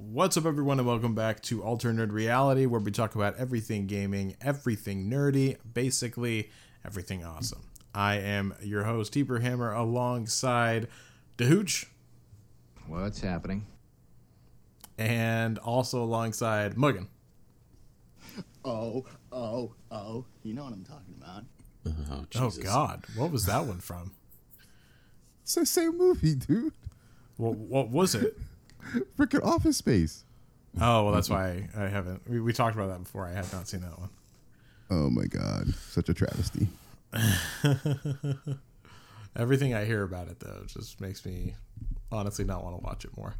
What's up, everyone, and welcome back to Alternate Reality, where we talk about everything gaming, everything nerdy, basically everything awesome. I am your host, Deeper Hammer, alongside Dahooch, What's happening? and also alongside Muggin. Oh, oh, oh. You know what I'm talking about. Oh, oh Jesus. Oh, God. What was that one from? It's the same movie, dude. What, what was it? Freaking Office Space. Oh, well, that's why I haven't. We, we talked about that before. I had not seen that one. Oh my god, such a travesty. Everything I hear about it, though, just makes me honestly not want to watch it more.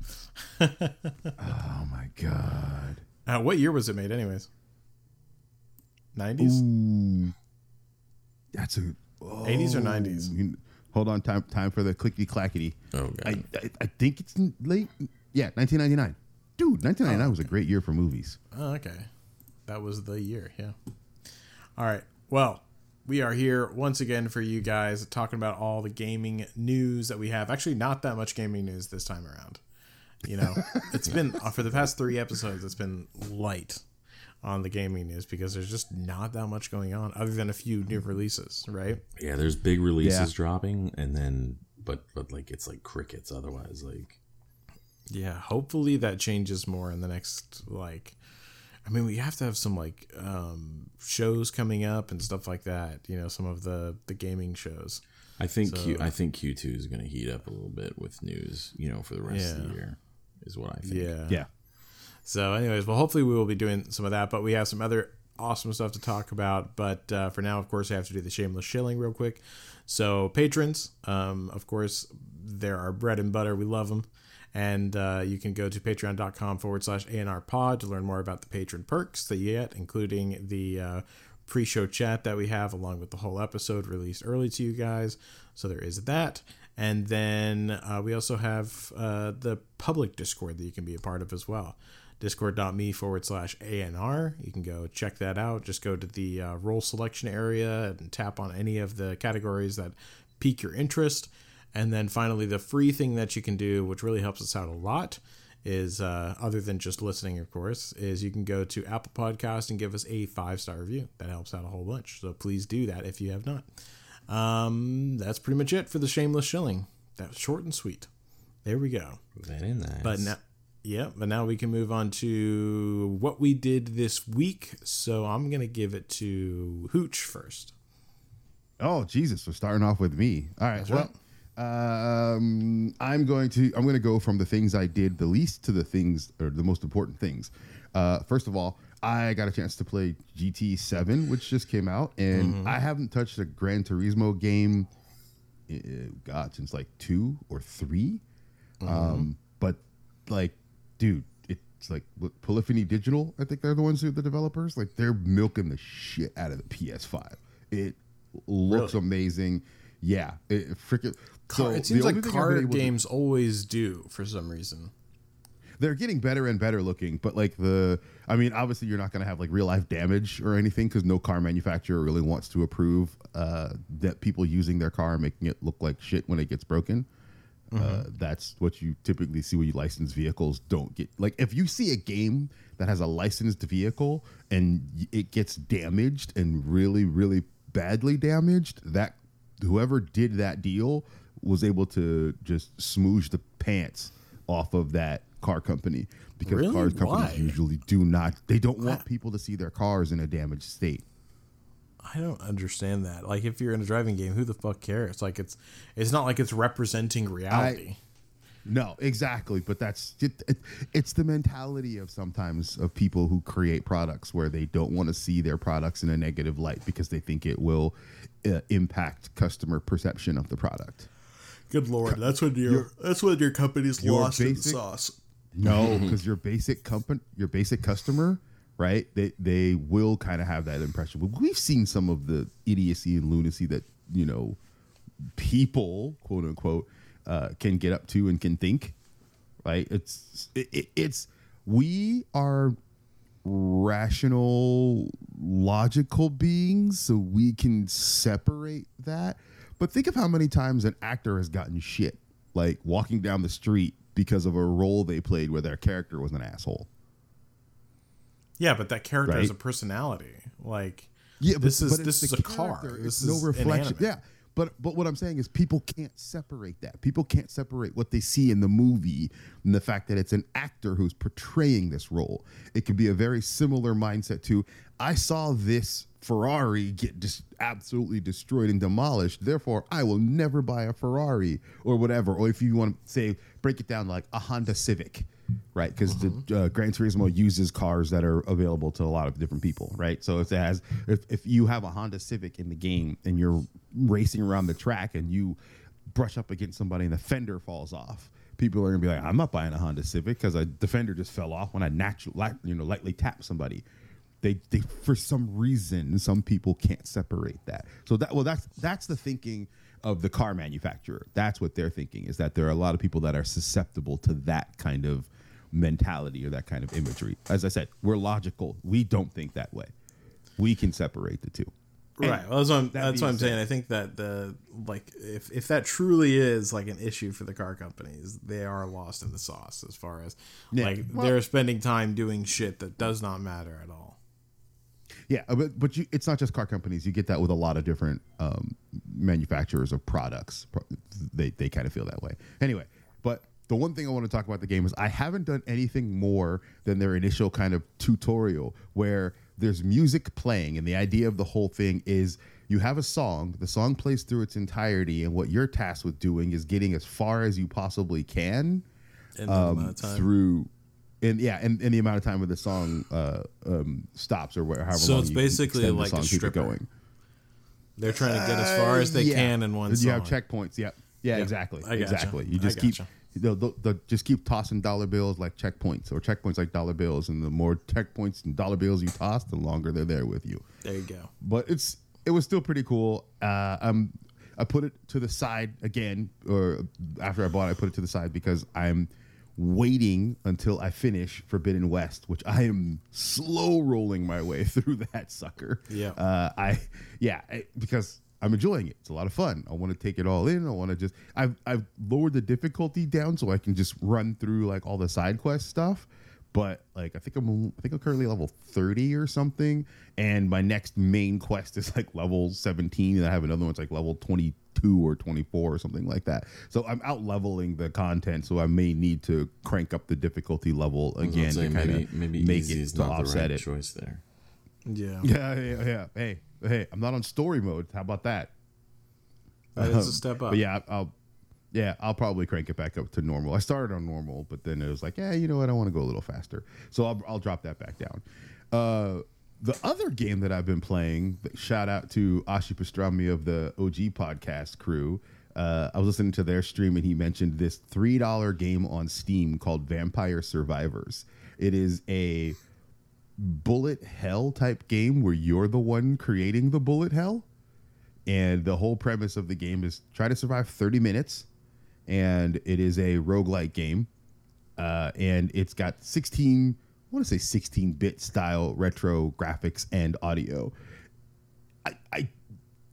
Oh my god. Uh, what year was it made, anyways? 90s? Ooh, that's a oh, 80s or 90s? you- hold on, time time for the clicky clackety. Oh, God. I, I I think it's late. Yeah, 1999. Dude, 1999 was a great year for movies. Oh, okay. That was the year, yeah. All right. Well, we are here once again for you guys talking about all the gaming news that we have. Actually, not that much gaming news this time around. You know, it's been uh, for the past three episodes, it's been light on the gaming news because there's just not that much going on other than a few new releases, right? yeah, there's big releases Yeah. dropping, and then but but like it's like crickets. Otherwise, like Yeah, hopefully that changes more in the next like I mean, we have to have some like um shows coming up and stuff like that, you know, some of the the gaming shows. I think Q, So- I think Q two is going to heat up a little bit with news. You know, for the rest of the year, is what I think. Yeah. Yeah. So anyways, well hopefully we will be doing some of that, but we have some other awesome stuff to talk about, but uh, for now of course I have to do the shameless shilling real quick. So patrons, um of course they're our bread and butter. We love them. And uh, you can go to patreon.com forward slash ANR pod to learn more about the patron perks that you get, including the uh, pre show chat that we have, along with the whole episode released early to you guys. So there is that. And then uh, we also have uh, the public Discord that you can be a part of as well. Discord.me forward slash ANR. You can go check that out. Just go to the uh, role selection area and tap on any of the categories that pique your interest. And then finally, the free thing that you can do, which really helps us out a lot, is uh, other than just listening, of course, is you can go to Apple Podcast and give us a five star review. That helps out a whole bunch. So please do that if you have not. Um, that's pretty much it for the shameless shilling. That was short and sweet. There we go. Very nice. But now, yeah, but now we can move on to what we did this week. So I'm gonna give it to Hooch first. Oh Jesus, we're starting off with me. All right. well, um, I'm going to I'm going to go from the things I did the least to the things or the most important things. Uh, first of all, I got a chance to play GT Seven, which just came out, and I haven't touched a Gran Turismo game. uh, God, since like two or 3 Um, but like, dude, it's like what, Polyphony Digital. I think they're the ones who the developers. Like, they're milking the shit out of the PS5. It looks amazing. Yeah, it freaking. Car, it seems like thing I've car to- games always do for some reason. they're getting better and better looking but like the i mean obviously you're not going to have like real life damage or anything because no car manufacturer really wants to approve uh, that people using their car and making it look like shit when it gets broken uh, that's what you typically see when you license vehicles don't get like if you see a game that has a licensed vehicle and it gets damaged and really really badly damaged that whoever did that deal was able to just smoosh the pants off of that car company because Really? car companies Why? usually do not they don't want people to see their cars in a damaged state I don't understand that. Like, if you're in a driving game, who the fuck cares? Like, it's it's not like it's representing reality. No, exactly. But that's it, it, it's the mentality of sometimes of people who create products where they don't want to see their products in a negative light because they think it will uh, impact customer perception of the product. Good lord, that's when your that's when your company's your lost in the sauce. No, because your basic company, your basic customer, right? They they will kind of have that impression. But we've seen some of the idiocy and lunacy that you know people, quote unquote, uh, can get up to and can think. Right? It's it, it, it's we are rational, logical beings, so we can separate that. But think of how many times an actor has gotten shit, like walking down the street because of a role they played where their character was an asshole. Yeah, but that character Right. a personality. Like Yeah, but, this is but this is a car. character. This It's is no reflection. Yeah, but but what I'm saying is people can't separate that. People can't separate what they see in the movie and the fact that it's an actor who's portraying this role. It could be a very similar mindset to I saw this Ferrari get just absolutely destroyed and demolished. Therefore, I will never buy a Ferrari or whatever. Or if you want to say break it down like a Honda Civic right? Because the uh, Gran Turismo uses cars that are available to a lot of different people, right? So if it has, if, if you have a Honda Civic in the game and you're racing around the track and you brush up against somebody and the fender falls off, people are gonna be like, I'm not buying a Honda Civic because a the fender just fell off when I natural, like, you know, lightly tapped somebody. They, they, for some reason, some people can't separate that. So that, well, that's that's the thinking of the car manufacturer. That's what they're thinking is that there are a lot of people that are susceptible to that kind of mentality or that kind of imagery. As I said, we're logical. We don't think that way. We can separate the two. Right. Well, that's what I'm, that that's what I'm saying. I think that the like if if that truly is like an issue for the car companies, they are lost in the sauce as far as Yeah. like Well- they're spending time doing shit that does not matter at all. Yeah, uh, but but you, it's not just car companies. You get that with a lot of different um, manufacturers of products. They they kind of feel that way. Anyway, but the one thing I want to talk about the game is I haven't done anything more than their initial kind of tutorial where there's music playing, and the idea of the whole thing is you have a song. The song plays through its entirety, and what you're tasked with doing is getting as far as you possibly can In the um, amount of time. through. And yeah, and, and the amount of time where the song uh, um, stops or whatever. So long it's basically like a song, keep it stripper. going. They're trying to get as far as they Uh, Yeah. can in one You song. have checkpoints. Yep. Yeah, Yep. exactly. Exactly. You just keep. They'll, they'll, they'll just keep tossing dollar bills like checkpoints or checkpoints like dollar bills, and the more checkpoints and dollar bills you toss, the longer they're there with you. There you go. But it's it was still pretty cool. Uh, um, I put it to the side again, or after I bought it, I put it to the side because I'm waiting until I finish Forbidden West, which I am slow rolling my way through that sucker. Yeah. Uh, I yeah, I, because I'm enjoying it. It's a lot of fun. I want to take it all in. I want to just I've I've lowered the difficulty down so I can just run through like all the side quest stuff. But like I think I'm I think I'm currently level 30 or something, and my next main quest is like level 17, and I have another one's like level 22 or 24 or something like that. So I'm out leveling the content, so I may need to crank up the difficulty level again gonna kind of maybe make easy it is to not the offset right it. choice there. Yeah. Yeah, yeah, yeah. Hey, hey, I'm not on story mode. How about that? That is a Um, step up. But yeah, I'll yeah, I'll probably crank it back up to normal. I started on normal, but then it was like, yeah, you know what? I want to go a little faster, so I'll, I'll drop that back down. Uh, the other game that I've been playing, shout out to Ashi Pastrami of the OG podcast crew. Uh, I was listening to their stream and he mentioned this three dollar game on Steam called Vampire Survivors. It is a bullet hell type game where you're the one creating the bullet hell and the whole premise of the game is try to survive 30 minutes and it is a roguelike game uh, and it's got 16 i want to say 16 bit style retro graphics and audio I, I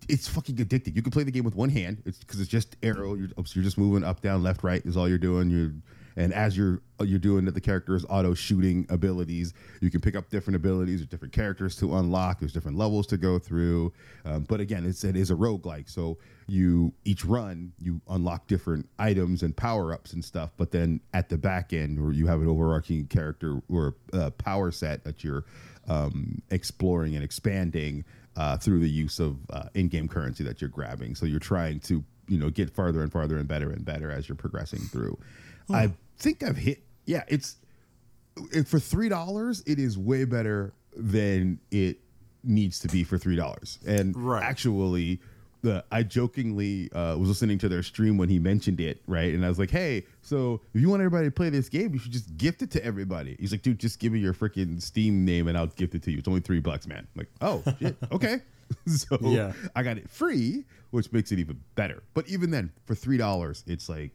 it's fucking addicting. You can play the game with one hand. It's because it's just arrow. You're, so you're just moving up, down, left, right is all you're doing. You and as you're you're doing the character is auto shooting abilities. You can pick up different abilities or different characters to unlock. There's different levels to go through. Um, but again, it's it is a roguelike. So you each run you unlock different items and power ups and stuff. But then at the back end, or you have an overarching character or uh, power set that you're um, exploring and expanding uh, through the use of uh, in-game currency that you're grabbing. So you're trying to you know get farther and farther and better and better as you're progressing through. I think I've hit yeah it's it, for three dollars it is way better than it needs to be for three dollars and Right. actually the I jokingly uh, was listening to their stream when he mentioned it, right? And I was like, "Hey, so if you want everybody to play this game, you should just gift it to everybody." He's like, "Dude, just give me your freaking Steam name and I'll gift it to you. It's only three bucks, man." I'm like, "Oh, shit, okay." so Yeah. I got it free, which makes it even better. But even then, for three dollars, it's like,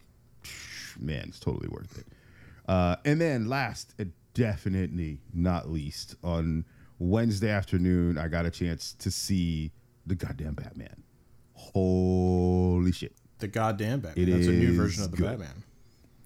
man, it's totally worth it. Uh, and then last, and definitely not least, on Wednesday afternoon, I got a chance to see the goddamn Batman. Holy shit. The goddamn Batman. It That's a new version of the good. Batman.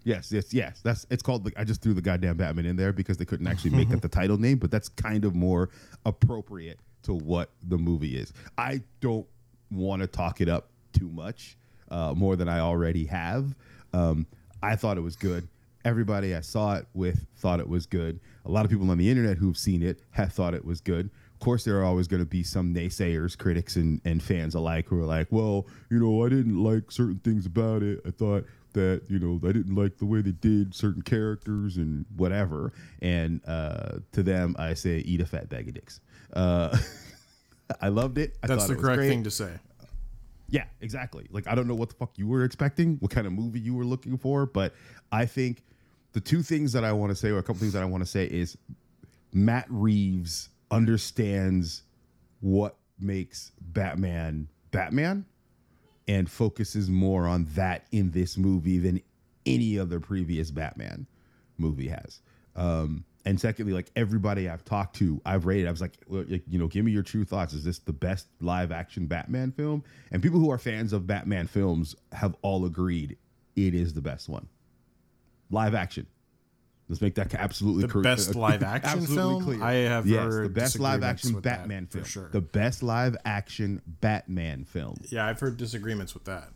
Yes, yes, yes. That's it's called. I just threw the goddamn Batman in there because they couldn't actually make that the title name, but that's kind of more appropriate to what the movie is. I don't want to talk it up too much, uh, more than I already have. Um, I thought it was good. Everybody I saw it with thought it was good. A lot of people on the internet who've seen it have thought it was good. Of course, there are always going to be some naysayers, critics, and, and fans alike who are like, well, you know, I didn't like certain things about it. I thought that, you know, I didn't like the way they did certain characters and whatever. And uh, to them, I say, eat a fat bag of dicks. Uh, I loved it. I That's thought the it was correct great. thing to say. Yeah, exactly. Like I don't know what the fuck you were expecting, what kind of movie you were looking for, but I think the two things that I want to say, or a couple things that I want to say, is Matt Reeves understands what makes Batman Batman and focuses more on that in this movie than any other previous Batman movie has. Um, and secondly, like everybody I've talked to, I've rated. I was like, well, like, you know, give me your true thoughts. Is this the best live action Batman film? And people who are fans of Batman films have all agreed it is the best one. Live action. Let's make that absolutely The best live action absolutely film? I have yes, heard the best live action Batman for film. sure. The best live action Batman film. Yeah, I've heard disagreements with that.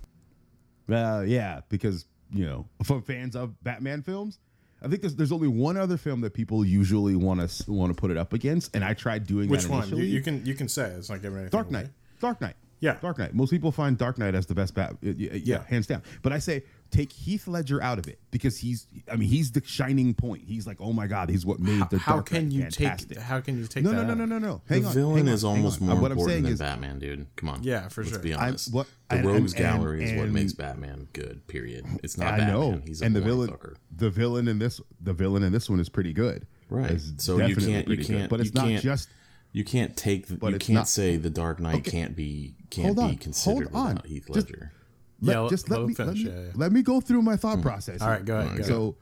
Uh, yeah, because you know, for fans of Batman films, I think there's there's only one other film that people usually want to want to put it up against, and I tried doing Which one? You, you can you can say it's not giving anything Dark away. Knight. Dark Knight. Yeah. Dark Knight. Most people find Dark Knight as the best bat. Uh, yeah, uh, yeah, Yeah. hands down. But I say take Heath Ledger out of it because he's. I mean, he's the shining point. He's like, oh my god, he's what made the How Dark can Knight you fantastic. take? How can you take no, that? no, no, out? no, no, no. The Hang on. villain hang on, is almost more Uh, what I'm important saying than is, Batman, dude. Come on. Yeah, for Let's sure. be I'm- honest. what- the and- Rogues and- Gallery is what and- makes Batman good. Period. It's not I Batman. know. He's a and the villain, fucker. the villain in this, the villain in this one is pretty good. Right. Is So you can't. You can't. But it's not just. You can't take. But you it's can't not- say the Dark Knight Okay. can't be can't Hold on. be considered Hold on. without Heath Just- Ledger. Let, Yeah, just let me finish. let me, Yeah, let me go through my thought mm-hmm. process. All right, go ahead. Go So, ahead.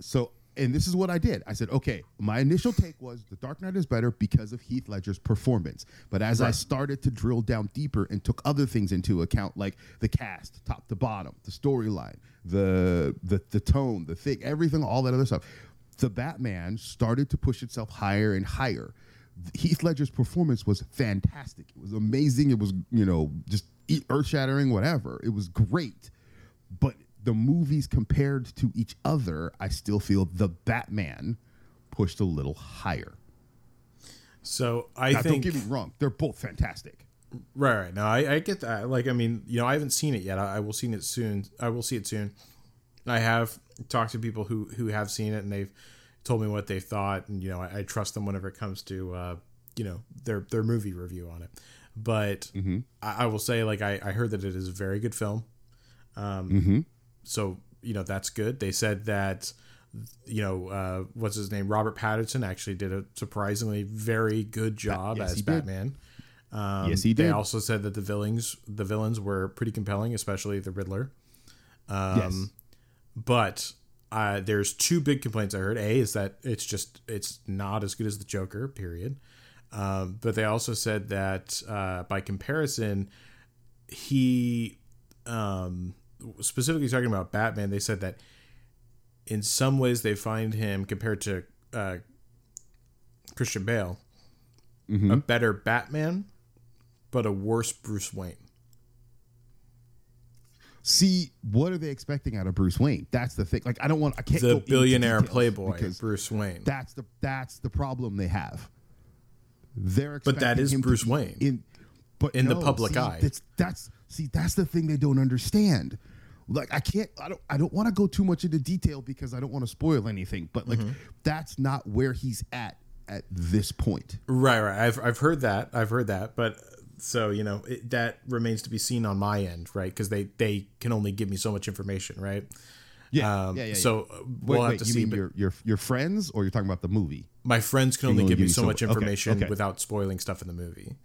so, and this is what I did. I said, okay, my initial take was The Dark Knight is better because of Heath Ledger's performance. But as I started to drill down deeper and took other things into account, like the cast, top to bottom, the storyline, the the the tone, the thing, everything, all that other stuff, the Batman started to push itself higher and higher. Heath Ledger's performance was fantastic. It was amazing. It was, you know, just earth shattering, whatever. It was great. But the movies compared to each other, I still feel the Batman pushed a little higher. So I Now, think don't get me wrong; they're both fantastic. Right, right. No, I, I get that. Like, I mean, you know, I haven't seen it yet. I, I will see it soon. I will see it soon. I have talked to people who who have seen it, and they've told me what they thought, and you know, I, I trust them whenever it comes to uh, you know their their movie review on it. But I, I will say, like, I, I heard that it is a very good film. Um, So you know that's good. They said that you know uh, what's his name, Robert Pattinson, actually did a surprisingly very good job yes, as. Batman. Um, yes, he did They also said that the villains the villains were pretty compelling, especially the Riddler. yes, But uh, there's two big complaints I heard. A is that it's just it's not as good as the Joker. Period. Um, but they also said that uh, by comparison, he um, specifically talking about Batman. They said that in some ways they find him compared to uh, Christian Bale Mm-hmm. a better Batman, but a worse Bruce Wayne. See, what are they expecting out of Bruce Wayne? That's the thing. Like, I don't want. I can't. go The billionaire playboy because Bruce Wayne. that's the that's the problem they have. They're But that is expecting him to Bruce Wayne. in, but In the public see, eye. That's that's see that's the thing they don't understand. Like I can't I don't I don't want to go too much into detail because I don't want to spoil anything. But like Mm-hmm. that's not where he's at at this point. Right, right. I've I've heard that. I've heard that. But so you know it, that remains to be seen on my end, right? Because they they can only give me so much information, right? Yeah, Um, yeah, yeah. So uh, we'll have wait, to you see. mean your your your friends or you're talking about the movie? my friends can They only can give me give so much so- okay, information okay. without spoiling stuff in the movie.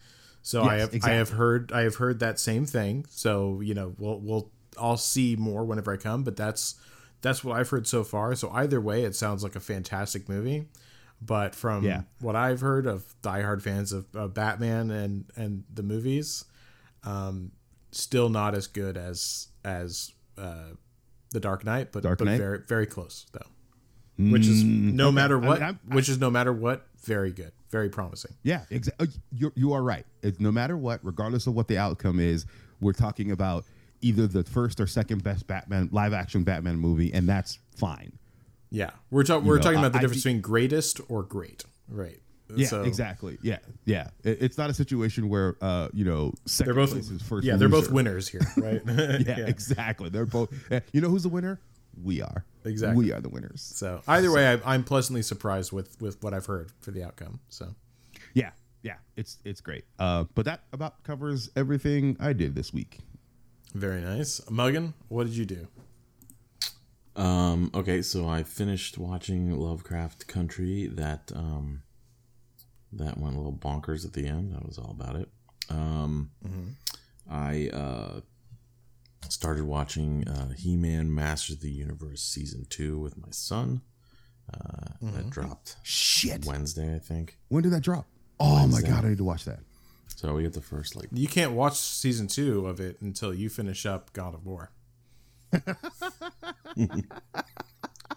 So I Yes, have I have heard I have heard that same thing. So you know we'll we'll I'll see more whenever I come. But that's that's what I've heard so far. So either way, it sounds like a fantastic movie. But from Yeah. what I've heard of diehard fans of, of Batman and and the movies, um, still not as good as as uh, The Dark Knight, but Dark but Knight? very very close though. Which is mm, no matter I mean, what, which is no matter what, very good, very promising. Yeah, exactly. Oh, you you are right. It's no matter what, regardless of what the outcome is, we're talking about either the first or second best Batman live action Batman movie, and that's fine. Yeah, we're talking we're know, talking about the I- difference between greatest or great, right? Yeah, So exactly. Yeah, yeah. It- it's not a situation where uh, you know, second They're both place is first. yeah, they're both winners here, right? Yeah, exactly. They're both. eh, You know who's the winner? We are. Exactly. We are the winners. So either way, I, I'm pleasantly surprised with with what I've heard for the outcome. So Yeah, yeah. It's it's great. Uh, but that about covers everything I did this week. very nice. Muggin, what did you do? Um, okay, so I finished watching Lovecraft Country. That um, that went a little bonkers at the end. That was all about it. Um, I uh, started watching uh, He-Man: Masters of the Universe season two with my son. Uh, That dropped Shit. Wednesday, I think. When did that drop? Oh my god, I need to watch that. So we get the first like You can't watch season two of it until you finish up God of War.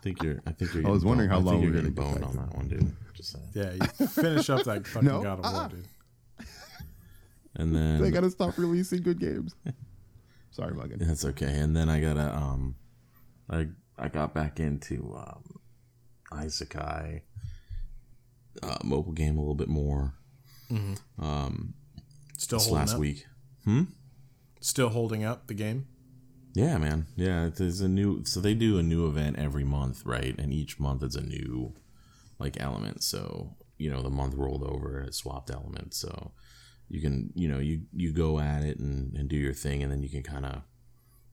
I think you're. I think you're. I was wondering how boned- I long we're you're getting boned on that one, dude. Just saying. Yeah, you finish up that fucking No? God of War, Uh-uh. dude. And then They gotta stop releasing good games. Sorry, Muggin. That's okay. And then I gotta um, I I got back into um, Isekai uh, mobile game a little bit more Um Still this holding last up. week. Hmm. Still holding up the game. Yeah, man. Yeah, there's a new. So they do a new event every month, right? And each month it's a new like element. So you know the month rolled over and it swapped elements. So you can you know you you go at it and and do your thing, and then you can kind of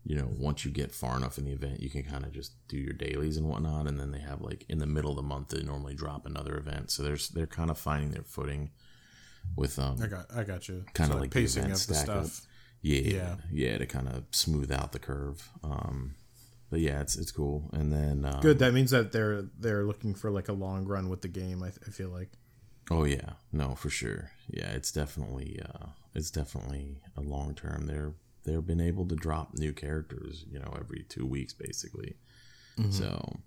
you know once you get far enough in the event, you can kind of just do your dailies and whatnot. And then they have like in the middle of the month they normally drop another event. So there's they're kind of finding their footing with um I got, I got you. kind of So, like the pacing events of the stuff. up. Yeah, Yeah. yeah, to kind of smooth out the curve. Um, but yeah, it's it's cool. And then um, Good. That means that they're they're looking for like a long run with the game. I, I feel like. Oh yeah, no, for sure. Yeah, it's definitely uh, it's definitely a long term. They're they've been able to drop new characters, you know, every two weeks basically. So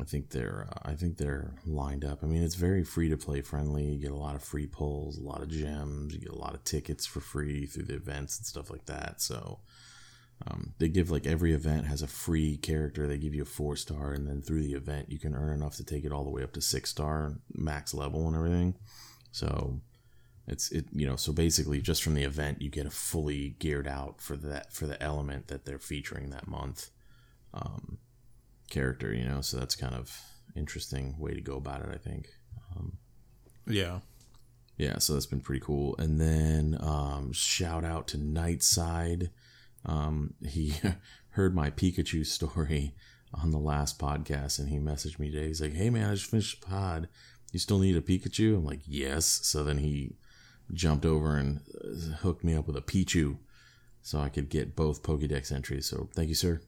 I think they're uh, I think they're lined up. I mean, it's very free to play friendly. You get a lot of free pulls, a lot of gems. You get a lot of tickets for free through the events and stuff like that. So um, they give like every event has a free character. They give you a four star, and then through the event, you can earn enough to take it all the way up to six star max level and everything. So it's it you know so basically just from the event you get a fully geared out for that for the element that they're featuring that month um, character. You know, so that's kind of interesting way to go about it. I think. Yeah. Yeah, so that's been pretty cool. And then um, shout out to Nightside. Um, he heard my Pikachu story on the last podcast, and he messaged me today. He's like, "Hey man, I just finished the pod. You still need a Pikachu?" I'm like, "Yes." So then he jumped over and uh, hooked me up with a Pichu, so I could get both Pokédex entries. So thank you, sir.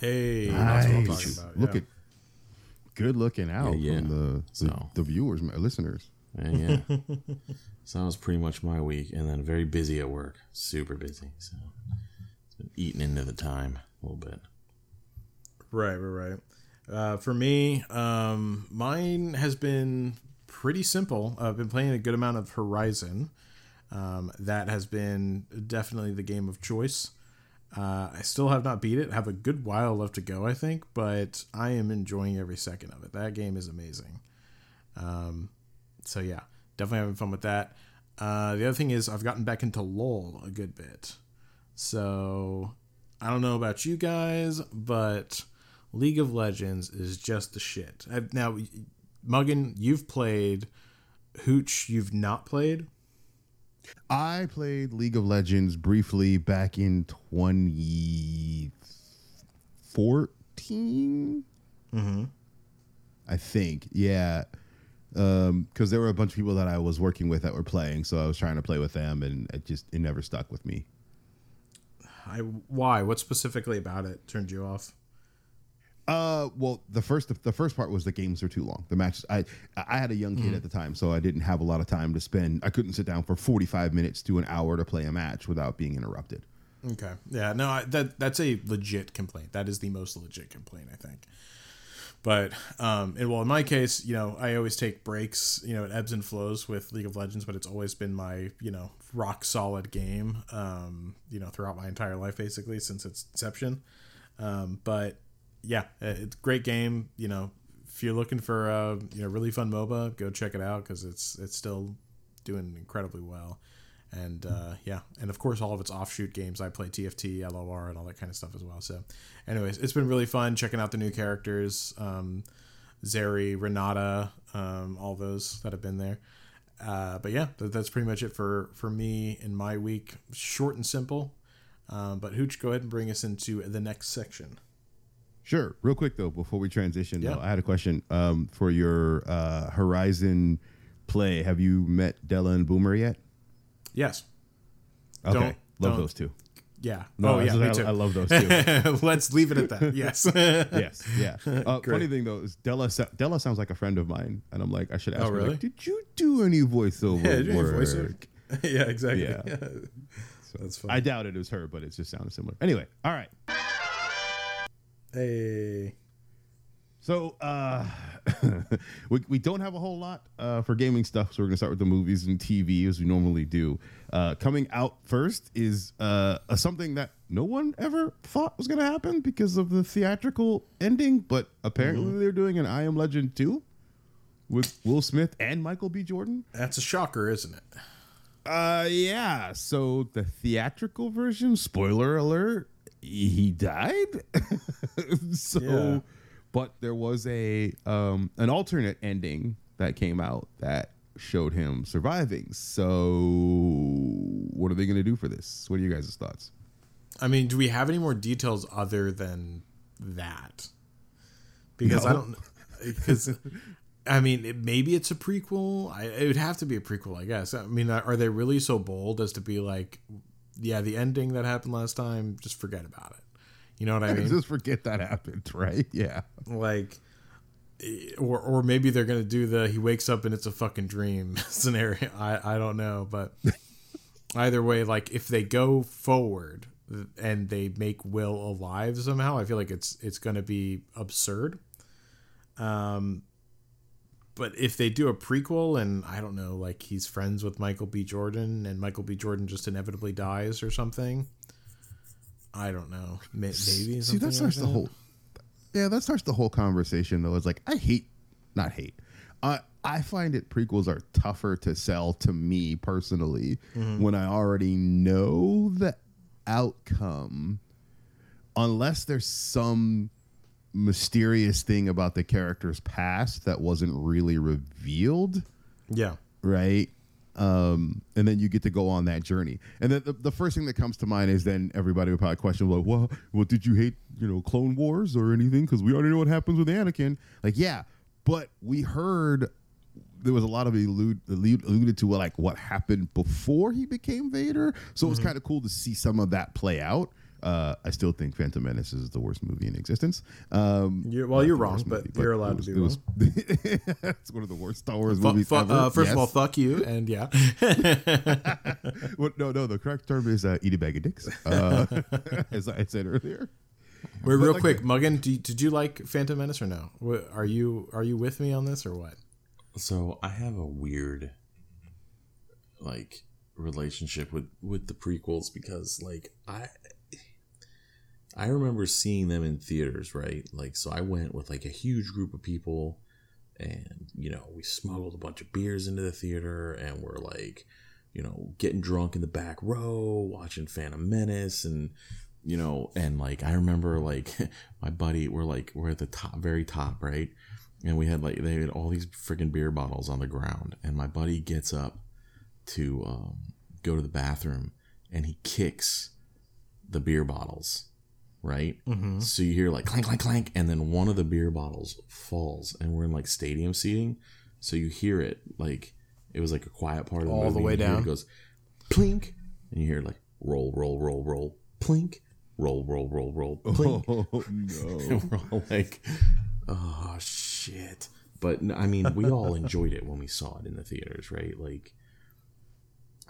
Hey, that's what I'm talking Nice. about. Look yeah. at good looking out Yeah, yeah. from the the, So- the viewers, my listeners. And yeah, so that was pretty much my week, and then very busy at work, super busy. So it's been eating into the time a little bit. Right, right, right. Uh, for me, um, mine has been pretty simple. I've been playing a good amount of Horizon. Um, that has been definitely the game of choice. Uh, I still have not beat it. Have a good while left to go, I think, but I am enjoying every second of it. That game is amazing. Um, so yeah, definitely having fun with that. Uh, the other thing is I've gotten back into LOL a good bit. So I don't know about you guys, but League of Legends is just the shit. I've, now, Muggin, you've played. Hooch, you've not played. I played League of Legends briefly back in 2014. Mm-hmm. I think, yeah, because there were a bunch of people that I was working with that were playing, so I was trying to play with them, and it just it never stuck with me. I why? What specifically about it turned you off? Uh, well, the first the first part was the games were too long. The matches, I I had a young kid at the time, so I didn't have a lot of time to spend. I couldn't sit down for forty five minutes to an hour to play a match without being interrupted. Okay. Yeah. No, I, that that's a legit complaint. That is the most legit complaint, I think. But um, and well, in my case, you know, I always take breaks. You know, it ebbs and flows with League of Legends, but it's always been my you know rock solid game. Um, you know, throughout my entire life, basically since its inception. Um, but yeah, it's a great game. You know, if you're looking for a you know really fun MOBA, go check it out because it's it's still doing incredibly well. And uh, yeah, and of course all of its offshoot games. I play TFT, LOR, and all that kind of stuff as well. So, anyways, it's been really fun checking out the new characters, um, Zeri, Renata, um, all those that have been there. Uh, but yeah, that, that's pretty much it for for me in my week. Short and simple. Um, but Hooch, go ahead and bring us into the next section. Sure. Real quick though, before we transition, Yeah. though, I had a question um, for your uh, Horizon play. Have you met Della and Boomer yet? Yes. Okay, Don't- love don't. those two. Yeah. No, oh yeah, I, me I- too. I love those two. Let's leave it at that. Yes. yes, yeah. Uh, funny thing though is Della. Della sounds like a friend of mine, and I'm like, I should ask Oh, her. really? Like, Did you do any voiceover Yeah, did you work? voiceover? yeah, exactly. Yeah. That's fun. I doubt it was her, but it just sounded similar. Anyway, all right. Hey. So uh, we, we don't have a whole lot uh, for gaming stuff, so we're gonna start with the movies and TV as we normally do. Uh, coming out first is uh, something that no one ever thought was gonna happen because of the theatrical ending, but apparently they're doing an I Am Legend 2 with Will Smith and Michael B. Jordan. That's a shocker, isn't it? Uh, yeah. So the theatrical version, spoiler alert, he died. so, Yeah. but there was a um an alternate ending that came out that showed him surviving. So, what are they going to do for this? What are you guys' thoughts? I mean, do we have any more details other than that? Because I don't. Because I mean, it, maybe it's a prequel. I, it would have to be a prequel, I guess. I mean, are they really so bold as to be like, yeah, the ending that happened last time, just forget about it. You know what I mean? Just forget that happened, right? Yeah. like eh, or or maybe they're gonna do the he wakes up and it's a fucking dream scenario i i don't know but either way like if they go forward and they make will alive somehow i feel like it's it's gonna be absurd um but if they do a prequel and i don't know like he's friends with michael b jordan and michael b jordan just inevitably dies or something i don't know maybe See, something that like starts the that. whole. Yeah, that starts the whole conversation though. It's like I hate, not hate. I I find it prequels are tougher to sell to me personally mm-hmm. when I already know the outcome, unless there's some mysterious thing about the character's past that wasn't really revealed yeah right? Um, and then you get to go on that journey. And then the, the first thing that comes to mind is then everybody would probably question, like, well, well, did you hate, you know, Clone Wars or anything? Because we already know what happens with Anakin. Like, yeah, but we heard there was a lot of allude, allude, alluded to like what happened before he became Vader. So it was kind of cool to see some of that play out. Uh, I still think Phantom Menace is the worst movie in existence. Um, You're, well, you're wrong, worst but movie, you're allowed was- to be it wrong. was- it's one of the worst Star Wars Fu- movies fu- ever. uh, first of all, fuck you, and yeah, Well, no, no. The correct term is uh, eat a bag of dicks, uh, as I said earlier. Wait, real like quick, Muggin, do you- did you like Phantom Menace or no? Are you are you with me on this or what? So I have a weird like relationship with with the prequels because like I I remember seeing them in theaters, right? Like so I went with like a huge group of people and you know, we smuggled a bunch of beers into the theater and we're like, you know, getting drunk in the back row, watching Phantom Menace and you know, and like I remember like my buddy we're like we're at the top very top, right? and we had like they had all these freaking beer bottles on the ground and my buddy gets up to um, go to the bathroom and he kicks the beer bottles right mm-hmm. so you hear like clank clank clank and then one of the beer bottles falls and we're in like stadium seating so you hear it like it was like a quiet part of the All the movie, way and down? it goes plink and you hear like roll roll roll roll plink roll roll roll roll plink Oh no! and we're all like, oh shit. But I mean, we all enjoyed it when we saw it in the theaters, right? Like,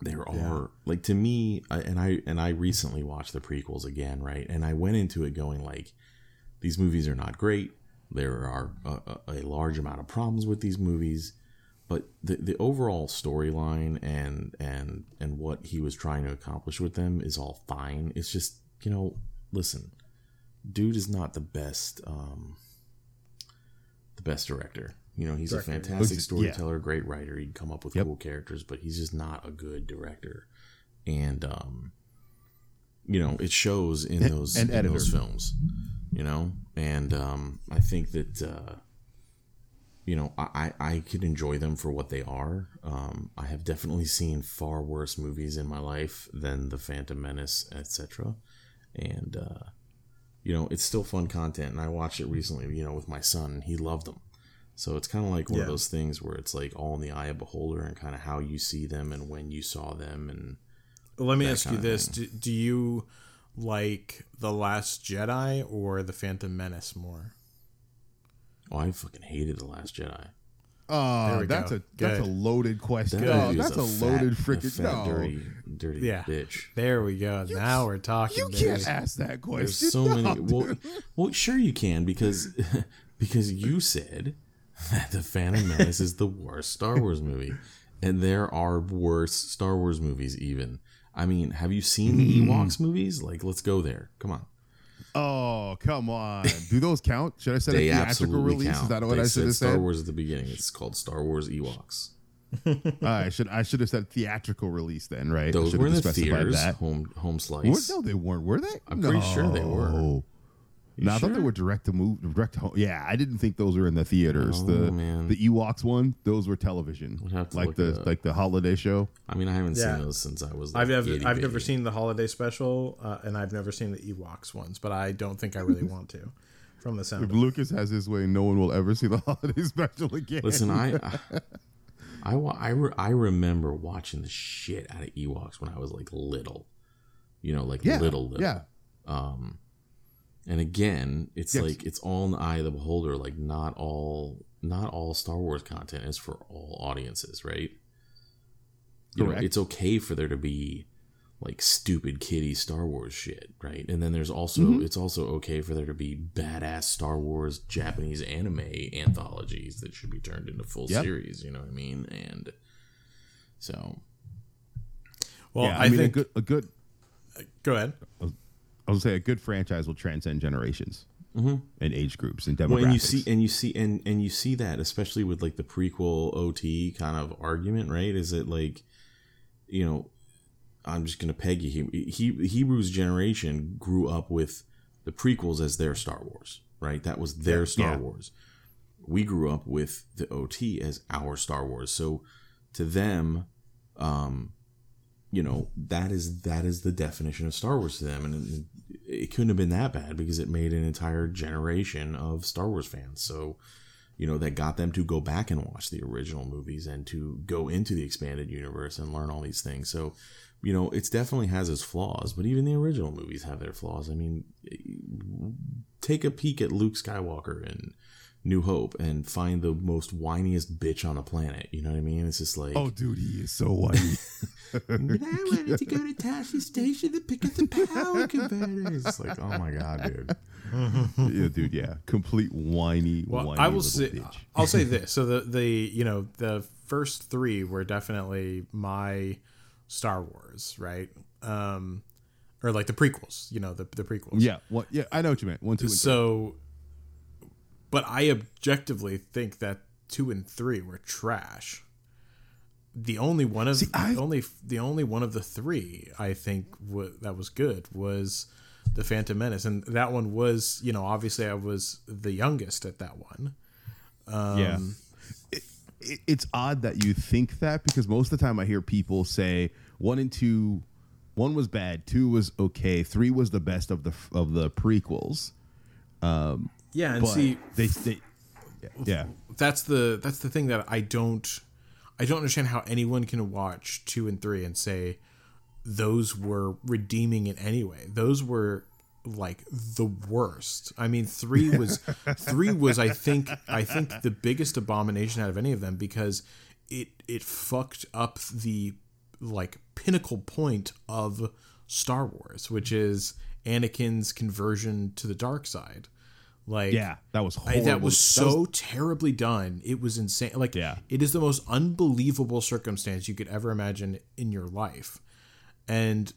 there are like to me I, and i and i recently watched the prequels again right? And i went into it going like these movies are not great. There are a, a, a large amount of problems with these movies. But the, the overall storyline and and and what he was trying to accomplish with them is all fine. It's just you know listen dude is not the best um the best director you know he's a fantastic Yeah. storyteller great writer. He'd come up with cool characters but he's just not a good director. And um you know it shows in those and in those films you know? And um i think that uh you know I, I I could enjoy them for what they are. Um i have definitely seen far worse movies in my life than the phantom menace etc and uh you know it's still fun content and i watched it recently you know with my son he loved them so it's kind of like one of those things where it's like all in the eye of beholder and kind of how you see them and when you saw them and Let me ask you this: do, do you like the Last Jedi or the Phantom Menace more? oh i fucking hated the last jedi Oh, There ah, we that's go. a that's a loaded question. That Oh, dude's that's a, fat- loaded a freaking fat, no. dirty dirty Yeah. bitch There we go. now we're talking. You baby. can't ask that question. There's so No, many. dude. Well, well, sure you can because because you said that the Phantom Menace is the worst Star Wars movie, and there are worse Star Wars movies. Even I mean, have you seen the Hmm. Ewoks movies? Like, let's go there. Come on, Oh, come on. Do those count? Should I say a theatrical release? count. Is that what they I should have said Star? Wars at the beginning. It's called Star Wars Ewoks. I should I should have said theatrical release then, right? Those were in the theaters, that. home home slice. Were- no, they weren't. Were they? I'm pretty sure they were. No. No, I thought they were direct to move, direct home. Yeah, I didn't think those were in the theaters. Oh, the man. the Ewoks one, those were television, We'd have to like look the it up. like the holiday show. I mean, I haven't Yeah. seen those since I was. Like I've never, I've never seen the holiday special, uh, and I've never seen the Ewoks ones, but I don't think I really want to. From the sound, If of it. Lucas has his way, no one will ever see the holiday special again. Listen, I, I, I, I, re- I remember watching the shit out of Ewoks when I was like little, you know, like yeah, little, little. yeah, And again, it's Yes. like it's all in the eye of the beholder. Like not all, not all Star Wars content is for all audiences, right? You know, Correct. it's okay for there to be like stupid kiddie Star Wars shit, right? And then there's also Mm-hmm. it's also okay for there to be badass Star Wars Japanese anime anthologies that should be turned into full Yep. series. You know what I mean? And so well, yeah. I, I, mean, think. a good, a good. go ahead. I was gonna say a good franchise will transcend generations and age groups and demographics. Well, and you see, and you see, and and you see that especially with like the prequel OT kind of argument, right? Is it like, you know, I'm just gonna peg you here. He Hebrews generation grew up with the prequels as their Star Wars, right? That was their Star Yeah. Wars. We grew up with the OT as our Star Wars. So to them, um, you know, that is that is the definition of Star Wars to them, and it, it couldn't have been that bad because it made an entire generation of Star Wars fans. So, you know, that got them to go back and watch the original movies and to go into the expanded universe and learn all these things. So, you know, it's definitely has its flaws, but even the original movies have their flaws. I mean, take a peek at Luke Skywalker in New Hope and find the most whiniest bitch on the planet. You know what I mean? It's just like, oh, dude, he is so whiny. but I wanted to go to Tosche Station to pick up the power converters. It's like, oh my god, dude. yeah, dude, yeah, complete whiny, Well, whiny I will say, bitch. I'll say this. So the the you know the first three were definitely my Star Wars, right? Um, or like the prequels. You know the the prequels. Yeah, what? Yeah, I know what you meant. One, two, and three. So, but I objectively think that two and three were trash. The only one of See, the only the only one of the three I think w- that was good was the Phantom Menace, and that one was you know obviously I was the youngest at that one. Um, yeah. It, it, it's odd that you think that because most of the time I hear people say one and two, one was bad, two was okay, three was the best of the of the prequels. Um, Yeah, and But see they, they yeah, that's the that's the thing that I don't I don't understand how anyone can watch two and three and say those were redeeming in any way. Those were like the worst. I mean, three was three was I think I think the biggest abomination out of any of them because it it fucked up the like pinnacle point of Star Wars, which is Anakin's conversion to the dark side. Like Yeah, that was I, that was That so terribly done. It was insane. Like, Yeah. it is the most unbelievable circumstance you could ever imagine in your life. And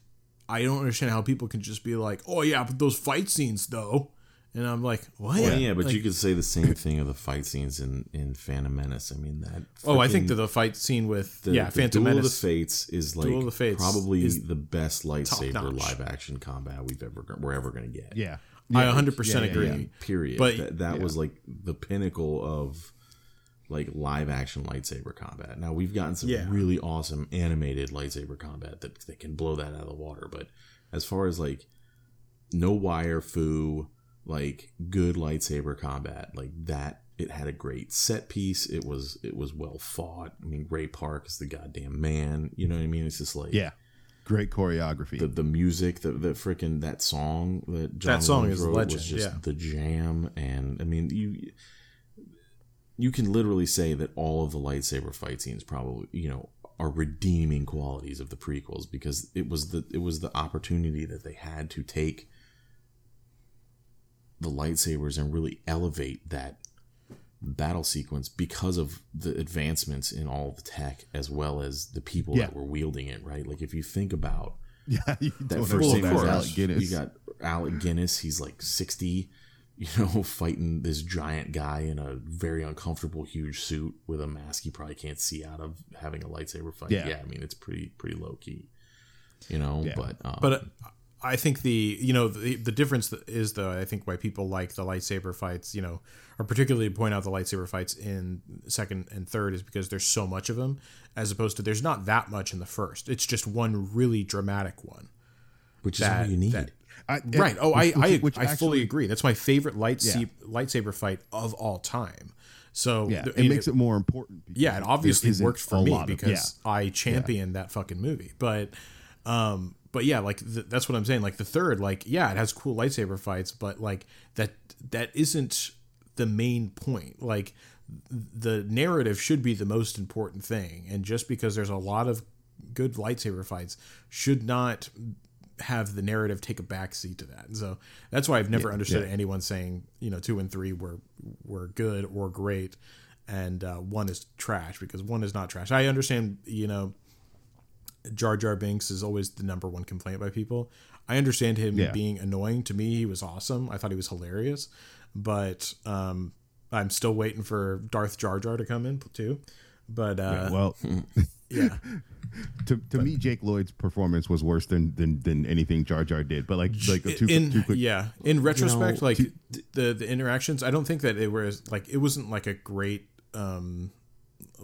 I don't understand how people can just be like, "Oh yeah, but those fight scenes though," and I'm like, "What?" Well, yeah, but Like, you could say the same thing of the fight scenes in in Phantom Menace. I mean that. oh, I think that the fight scene with the, yeah, the Phantom Duel Menace. of the Fates is like Duel of the Fates probably is the best lightsaber live action combat we've ever we're ever going to get. yeah. I 100% yeah, yeah, agree. yeah. Period. But- that, that was like the pinnacle of like live action lightsaber combat. Now we've gotten some Yeah. really awesome animated lightsaber combat that, that can blow that out of the water. But as far as like no wire fu, like good lightsaber combat, like that it had a great set piece. It was it was well fought. I mean Ray Park is the goddamn man. You know what I mean? It's just like Yeah. Great choreography. the the music, the the freaking that song that John That song Williams is wrote legend, was just yeah. the jam, and I mean you you can literally say that all of the lightsaber fight scenes probably you know are redeeming qualities of the prequels because it was the it was the opportunity that they had to take the lightsabers and really elevate that battle sequence because of the advancements in all the tech as well as the people Yeah. that were wielding it right like if you think about yeah, you that first understand scene course. was Alec Guinness. You got Alec Guinness. He's like sixty, you know, fighting this giant guy in a very uncomfortable, huge suit with a mask he probably can't see out of, having a lightsaber fight. Yeah. Yeah, I mean it's pretty pretty low key, you know. Yeah. But um, But uh, I think the you know the the difference is though I think why people like the lightsaber fights you know or particularly point out the lightsaber fights in second and third is because there's so much of them as opposed to there's not that much in the first. It's just one really dramatic one. which is all you need. that- I- right. Oh, I which- I, which I fully agree. That's my favorite light Yeah. lightsaber fight of all time. So Yeah, th- it makes it more important. yeah, it obviously isn't works for me lot of- because I championed that fucking movie. But, um, but yeah, like th- that's what I'm saying. Like the third, like yeah, it has cool lightsaber fights, but like that that isn't the main point. Like the narrative should be the most important thing, and just because there's a lot of good lightsaber fights should not have the narrative take a backseat to that. So that's why I've never understood yeah. anyone saying you know two and three were were good or great, and uh, one is trash because one is not trash. I understand you know Jar Jar Binks is always the number one complaint by people. I understand him Yeah. being annoying. To me, he was awesome. I thought he was hilarious, but um, I'm still waiting for Darth Jar Jar to come in too. But uh, well, yeah, to, to me, Jake Lloyd's performance was worse than than, than anything Jar Jar did. But like like a two, in two quick, yeah in retrospect know, like th- the the interactions i don't think that it was like it wasn't like a great um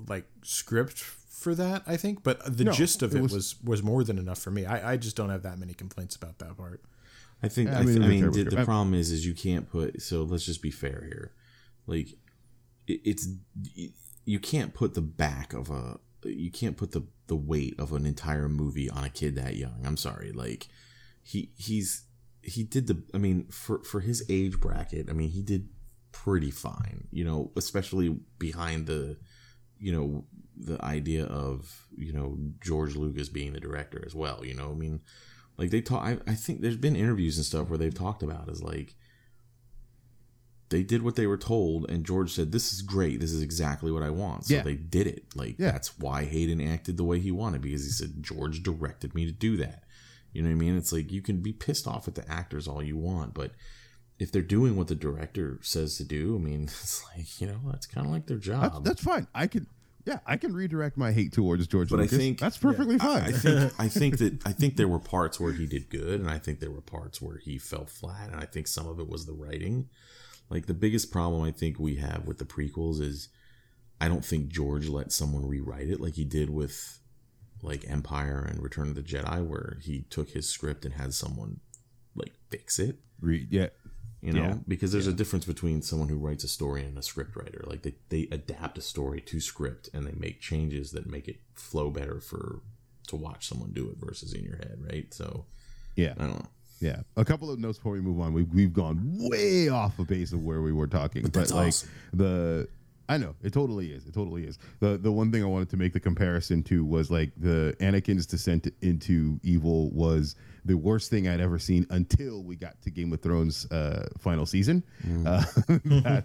like script for that i think but the No, gist of it it was- was was more than enough for me i i just don't have that many complaints about that part I think. Yeah, I, I mean, th- I mean, the, the problem is, is you can't put. So let's just be fair here. Like, it, it's you can't put the back of a. You can't put the the weight of an entire movie on a kid that young. I'm sorry. Like, he he's he did the. I mean, for for his age bracket, I mean, he did pretty fine. You know, especially behind the, you know, the idea of you know George Lucas being the director as well. You know, I mean like they talk I, I think there's been interviews and stuff where they've talked about is like they did what they were told and george said this is great this is exactly what i want so Yeah. they did it like Yeah. that's why hayden acted the way he wanted because he said george directed me to do that you know what i mean it's like you can be pissed off at the actors all you want but if they're doing what the director says to do i mean it's like you know that's kind of like their job that's, that's fine. I can yeah, I can redirect my hate towards George But I Lucas. think- that's perfectly fine. I think I think that I think there were parts where he did good, and I think there were parts where he fell flat, and I think some of it was the writing. Like the biggest problem I think we have with the prequels is I don't think George let someone rewrite it like he did with like Empire and Return of the Jedi, where he took his script and had someone like fix it Re- yeah, you know Yeah. because there's a difference between someone who writes a story and a script writer like they, they adapt a story to script and they make changes that make it flow better for to watch someone do it versus in your head right so yeah, i don't know yeah. A couple of notes before we move on. we've, we've gone way off the base of where we were talking, but, that's like awesome. the I know it totally is. It totally is. the The one thing I wanted to make the comparison to was like the Anakin's descent into evil was the worst thing I'd ever seen until we got to Game of Thrones uh, final season. Uh, that,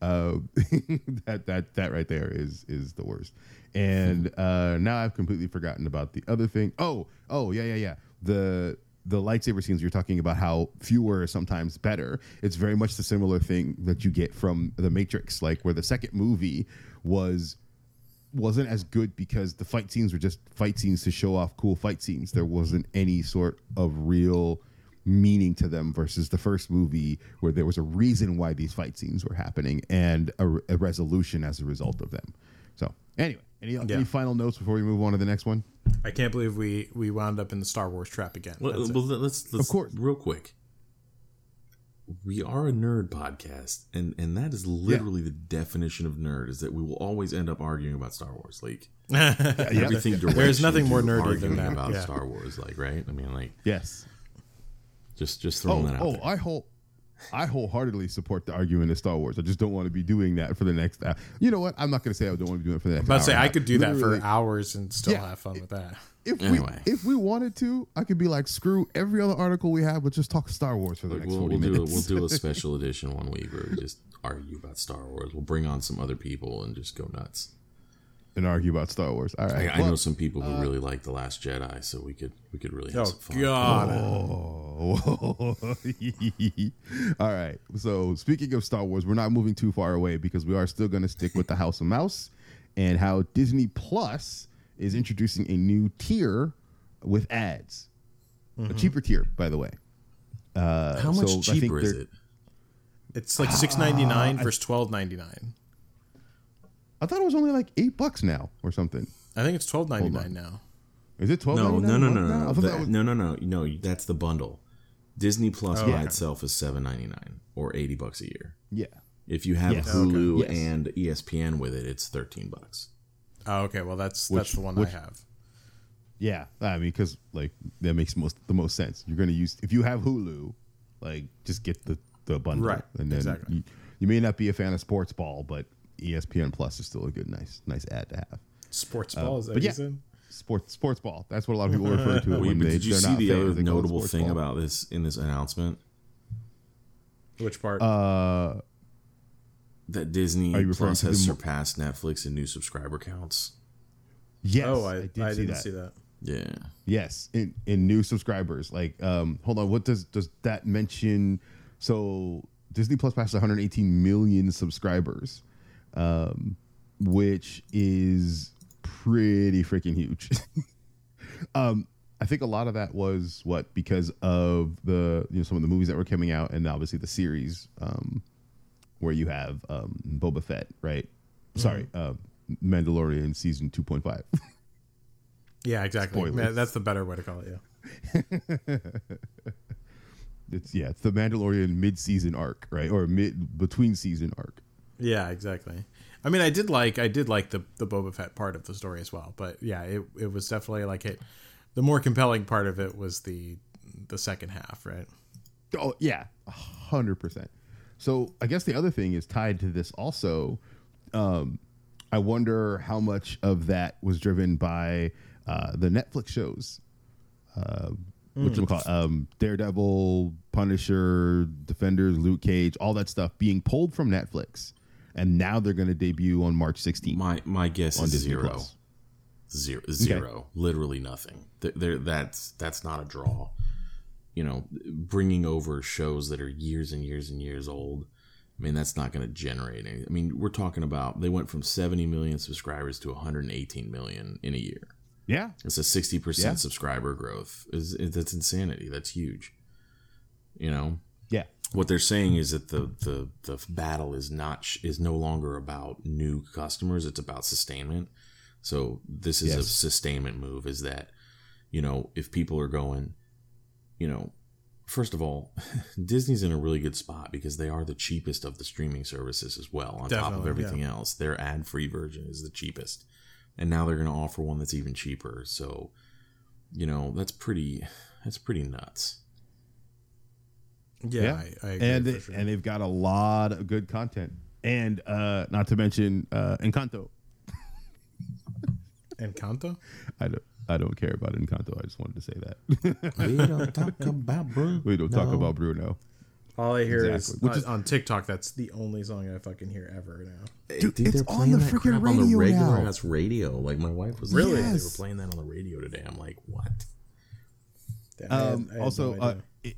uh, that that that right there is is the worst. And uh, now I've completely forgotten about the other thing. Oh oh yeah yeah yeah the the lightsaber scenes you're talking about how fewer is sometimes better it's very much the similar thing that you get from the matrix like where the second movie was wasn't as good because the fight scenes were just fight scenes to show off cool fight scenes there wasn't any sort of real meaning to them versus the first movie where there was a reason why these fight scenes were happening and a, a resolution as a result of them so anyway any, Yeah. any final notes before we move on to the next one I can't believe we we wound up in the Star Wars trap again. Well, well, let's, let's Of course. real quick. We are a nerd podcast, and and that is literally the definition of nerd. Is that we will always end up arguing about Star Wars, like everything. There's nothing more nerdy than that, about yeah. Star Wars, like right? I mean, like yes just just throwing Oh, that out oh, there. I whole, I wholeheartedly support the argument of Star Wars. I just don't want to be doing that for the next. Uh, you know what? I'm not going to say I don't want to be doing it for the next. I'm about to say I could do that for hours and still Yeah. have fun with that. If Anyway. we if we wanted to, I could be like, screw every other article we have, but just talk Star Wars for the Like, next we'll, 40 we'll do a, minutes. we'll do a special edition one week where we just argue about Star Wars. We'll bring on some other people and just go nuts. and argue about Star Wars. All I, right. I uh, know some people who really like the Last Jedi, so we could we could really have Oh some fun. God! Oh. All right. So speaking of Star Wars, we're not moving too far away because we are still going to stick with the House of Mouse and how Disney Plus is introducing a new tier with ads, a cheaper tier, by the way. Uh, How much so I think cheaper is it? It's like six ninety nine versus twelve ninety nine. I thought it was only like eight bucks now or something. I think it's twelve ninety nine now. Is it twelve? No, no, no, no, no, I no. That- that was- no, no, no, no. That's the bundle. Disney Plus by yeah. itself is seven ninety nine or eighty bucks a year. Yeah. If you have Yes. Hulu Okay. Yes. and ESPN with it, it's thirteen bucks. Oh, okay. Well, that's Which- that's the one which- I have. Yeah, I mean, because like that makes most the most sense. You're gonna use if you have Hulu, like just get the the bundle, Right, And then exactly. you, you may not be a fan of sports ball, but ESPN Plus is still a good, nice, nice ad to have. Sports ball is that but yeah. said? Sports sports ball. That's what a lot of people refer to it Wait, when but they. did you they're see not the other they call it notable thing ball. about this in this announcement? Which part? Uh, That Disney Are you referring Plus has the mo- surpassed Netflix in new subscriber counts. yes, oh, I, I, did didn't see that. see that. Yeah. Yes, in in new subscribers. Like, um, hold on, what does does that mention? So Disney Plus passed 118 million subscribers, um, which is pretty freaking huge. um, I think a lot of that was what because of the you know some of the movies that were coming out, and obviously the series, um, where you have um, Boba Fett, right? Sorry, uh, Mandalorian season 2.5. Yeah, exactly. That's the better way to call it. Yeah. It's yeah, it's the Mandalorian mid-season arc, right, or mid between season arc. Yeah, exactly. I mean, I did like I did like the the Boba Fett part of the story as well, but yeah, it it was definitely like it. The more compelling part of it was the the second half, right? Oh yeah, a hundred percent. So I guess the other thing is tied to this also. Um, I wonder how much of that was driven by uh, the Netflix shows. Uh, what you call um, Daredevil, Punisher, Defenders, Luke Cage, all that stuff being pulled from Netflix, and now they're going to debut on March 16th My my guess is Disney zero. Plus. Zero, zero, literally nothing. Th- that's that's not a draw. You know, bringing over shows that are years and years and years old. I mean, that's not going to generate any. I mean, we're talking about they went from 70 million subscribers to 118 million in a year. Yeah, It's a 60 Yeah. percent subscriber growth. Is that's insanity? That's huge. You know, yeah, what they're saying is that the the the battle is not is no longer about new customers it's about sustainment so this is a sustainment move is that you know if people are going you know first of all disney's in a really good spot because they are the cheapest of the streaming services as well on top of Definitely, everything else their ad-free version is the cheapest and now they're going to offer one that's even cheaper so you know that's pretty that's pretty nuts Yeah, I, I agree and they, sure. and they've got a lot of good content. and uh, not to mention uh, Encanto. Encanto. I don't. I don't care about Encanto. I just wanted to say that. we don't talk about Bruno. we don't talk about Bruno. All I hear Exactly. is, Which on, is- on TikTok. That's the only song I fucking hear ever now. Dude, Dude, it's on the that freaking crap on the radio regular now. ass radio. Like my wife was Really? like, they were Yes. playing that on the radio today. I'm like, what? Damn, I had- Um, I had also, no uh, idea. it,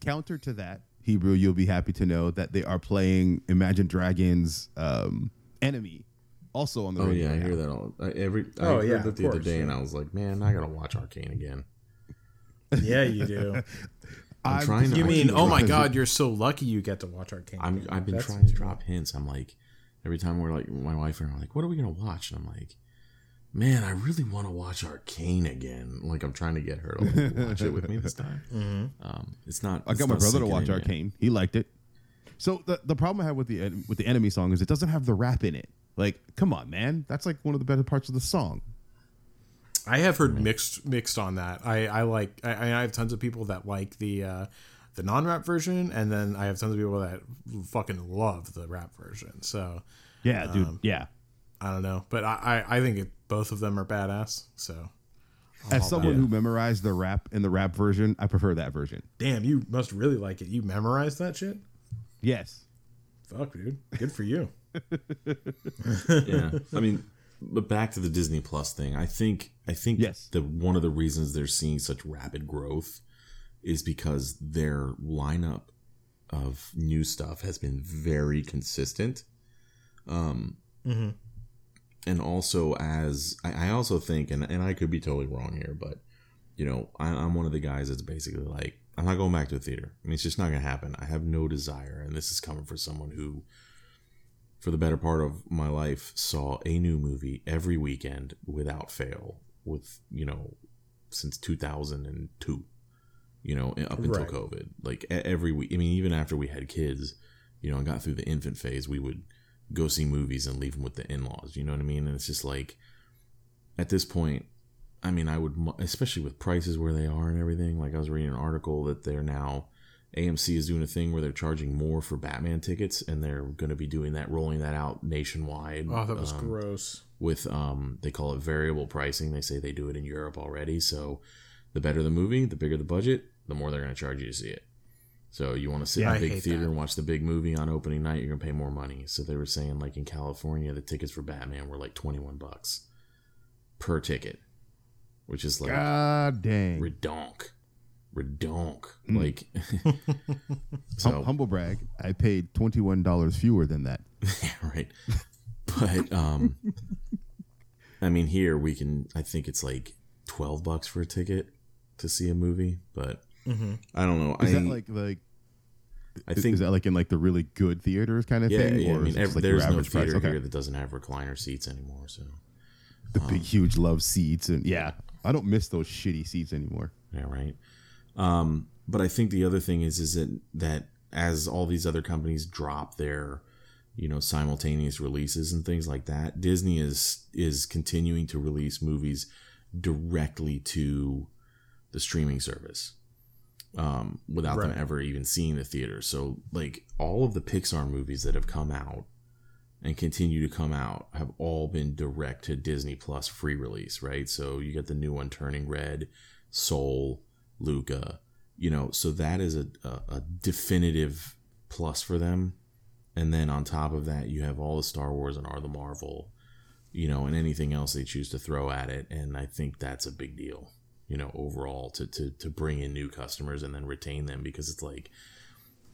counter to that, Hebrew, you'll be happy to know that they are playing Imagine Dragons' um, "Enemy" also on the Oh radio. yeah, I now. hear that all. I, every I Oh, heard yeah, that of the other course, day, and. I was like, man, I gotta watch Arcane again. yeah, you do. I'm, I'm trying to. You I mean, oh my because god, you're so lucky you get to watch Arcane. I'm, I've been That's trying to drop hints. I'm like, every time we're like, my wife and I are like, what are we gonna watch? And I'm like, man, I really want to watch Arcane again. Like I'm trying to get her to like, watch it with me this time. Mm-hmm. Um, it's not. I it's got my brother to watch in yet. Arcane. He liked it. So the the problem I have with the with the enemy song is it doesn't have the rap in it. Like, come on, man, that's like one of the better parts of the song. I have heard mixed mixed on that. I I like I, I have tons of people that like the uh, the non rap version, and then I have tons of people that fucking love the rap version. So Yeah, dude. Um, yeah. I don't know, but I I, I think it, both of them are badass. So i As someone who memorized the rap in the rap version, I prefer that version. damn, you must really like it. You memorized that shit. Yes. Fuck, dude. Good for you. Yeah. I mean but back to the disney plus thing i think i think Yes. the one of the reasons they're seeing such rapid growth is because their lineup of new stuff has been very consistent. Um and also as I, I also think and, and i could be totally wrong here but you know I, i'm one of the guys that's basically like i'm not going back to a theater. I mean it's just not gonna happen. I have no desire and this is coming from someone who for the better part of my life saw a new movie every weekend without fail with you know since 2002 you know up until Right. covid like every week i mean even after we had kids you know and got through the infant phase we would go see movies and leave them with the in-laws you know what i mean and it's just like at this point i mean i would especially with prices where they are and everything like i was reading an article that they're now AMC is doing a thing where they're charging more for Batman tickets, and they're going to be doing that, rolling that out nationwide. Oh, that was um, gross. with um, they call it variable pricing. They say they do it in Europe already. So the better the movie, the bigger the budget, the more they're going to charge you to see it. So you want to sit Yeah, in a big theater that. and watch the big movie on opening night, you're going to pay more money. So they were saying like in California, the tickets for Batman were like 21 bucks per ticket, which is like God dang. redonk, redonk. Hmm. Like Hum- so humble brag. I paid twenty one dollars fewer than that. yeah, right. But um, I mean, here we can. I think it's like twelve bucks for a ticket to see a movie, but I don't know. Is I that like like? I think is that like in like the really good theaters kind of yeah, thing? yeah. I mean, is it just, every, like there's no theater Okay. here that doesn't have recliner seats anymore. So The big, huge love seats, and yeah, I don't miss those shitty seats anymore. yeah, right. Um, but I think the other thing is is that that as all these other companies drop their you know simultaneous releases and things like that disney is is continuing to release movies directly to the streaming service um, without them ever even seeing the theater. So like all of the pixar movies that have come out and continue to come out have all been direct to disney plus free release right? So you got the new one turning red soul luca you know so that is a, a, a definitive plus for them. And then on top of that you have all the star wars and are the marvel you know and anything else they choose to throw at it. And i think that's a big deal you know overall to to, to bring in new customers and then retain them because it's like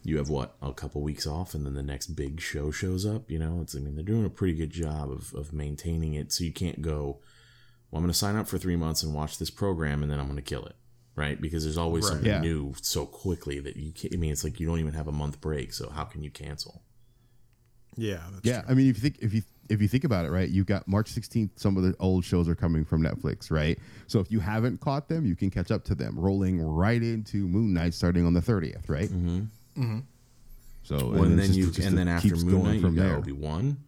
you have what a couple weeks off and then the next big show shows up you know? It's i mean they're doing a pretty good job of, of maintaining it. So you can't go well i'm going to sign up for three months and watch this program and then i'm going to kill it right because there's always Right. something Yeah. new so quickly that you can't i mean it's like you don't even have a month break so how can you cancel Yeah. That's Yeah, I mean, if you think if you if you think about it, right, you've got March sixteenth. Some of the old shows are coming from Netflix, right? So if you haven't caught them, you can catch up to them, rolling right into Moon Knight starting on the thirtieth, right? Mm-hmm. Mm-hmm. So Well, and, it's then just- you just and then after Moon going Knight, you from got there. Obi Wan,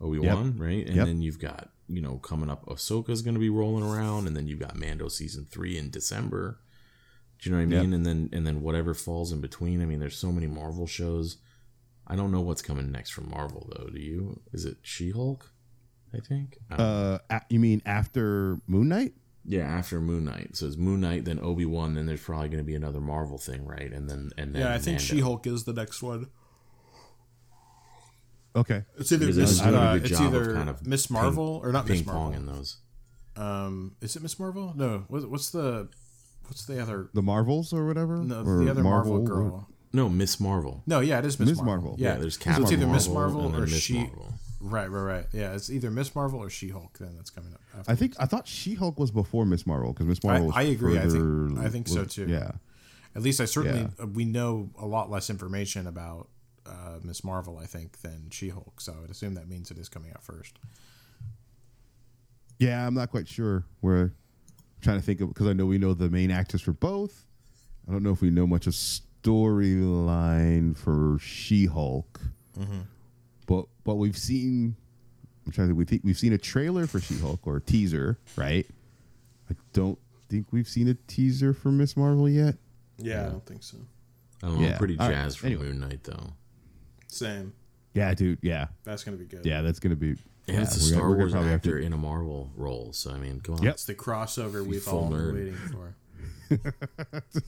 Obi Wan, right? And Yep. then you've got you know coming up, Ahsoka's going to be rolling around, and then you've got Mando season three in December. Do you know what I Yep. mean? And then and then whatever falls in between. I mean, there's so many Marvel shows. I don't know what's coming next from Marvel though. Do you? Is it She Hulk? I think. I. Uh, a- you mean after Moon Knight? yeah, after Moon Knight. So it's Moon Knight, then Obi Wan, then there's probably going to be another Marvel thing, right? And then and then Yeah, I think She Hulk is the next one. Okay. It's either Because Miss, they've a uh, good it's job of either kind of Miss ping- Marvel or not Miss ping Marvel. pong in those. Um, is it Miss Marvel? No. What's, what's the what's the other? The Marvels or whatever? No, Or the other Marvel, or- girl. No, Miss Marvel. No, yeah, it is Miss, Miss Marvel. Marvel. Yeah, Yeah, there's so Captain it's either Miss Marvel Marvel and then or Miss She. Marvel. Right, right, right. Yeah, it's either Miss Marvel or She Hulk. Then that's coming up. After. I think I thought She Hulk was before Miss Marvel because Miss Marvel. was I agree. I think- further- I think so, too. Yeah. At least I certainly Yeah. uh, we know a lot less information about uh, Miss Marvel. I think than She Hulk. So I would assume that means it is coming out first. Yeah, I'm not quite sure. We're trying to think of because I know we know the main actors for both. I don't know if we know much of storyline for She-Hulk, Mm-hmm. but but we've seen. I'm trying to think. We think we've seen a trailer for She-Hulk or a teaser, right? I don't think we've seen a teaser for Miss Marvel yet. Yeah, I don't think so. I don't know. Yeah. I'm pretty All right, jazzed for anyway. Moon Knight though. Same. Yeah, dude. Yeah, That's gonna be good. yeah. That's gonna be. And it's a Star gonna Wars probably have to- actor in a Marvel role. So I mean, come on. Yep. It's the crossover we've full all been waiting for.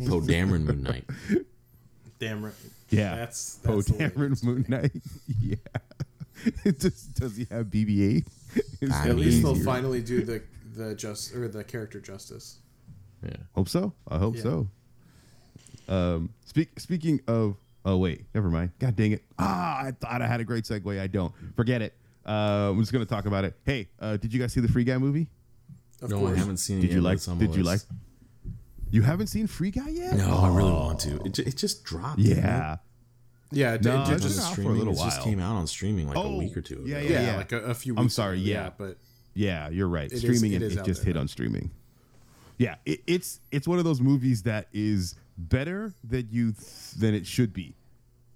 Poe Dameron Moon Knight. Damn right. Yeah. That's, Poe that's the Dameron. Moon Knight. yeah. does, does he have BB-8? Is I that At least they'll finally do the the just or the character justice. Yeah. Hope so. I hope Yeah. so. Um, speak, speaking of, oh wait, never mind. God dang it! Ah, I thought I had a great segue. I don't. Forget it. Uh, I'm just gonna talk about it. Hey, uh, did you guys see the Free Guy movie? Of no, course. I haven't seen it Did yet. you like? it's Did you like? You haven't seen Free Guy yet? No, I really want to. It, it just dropped. didn't? Yeah. Yeah, it, No, it, it's just, Just out for a streaming. little It just came out on streaming like a Oh, week or two ago. yeah, yeah, yeah. like a, a few weeks. I'm sorry, ago, yeah. but Yeah, you're right. It is- streaming it it, is it just there hit now. on streaming. Yeah, it, it's it's one of those movies that is better than you th- than it should be.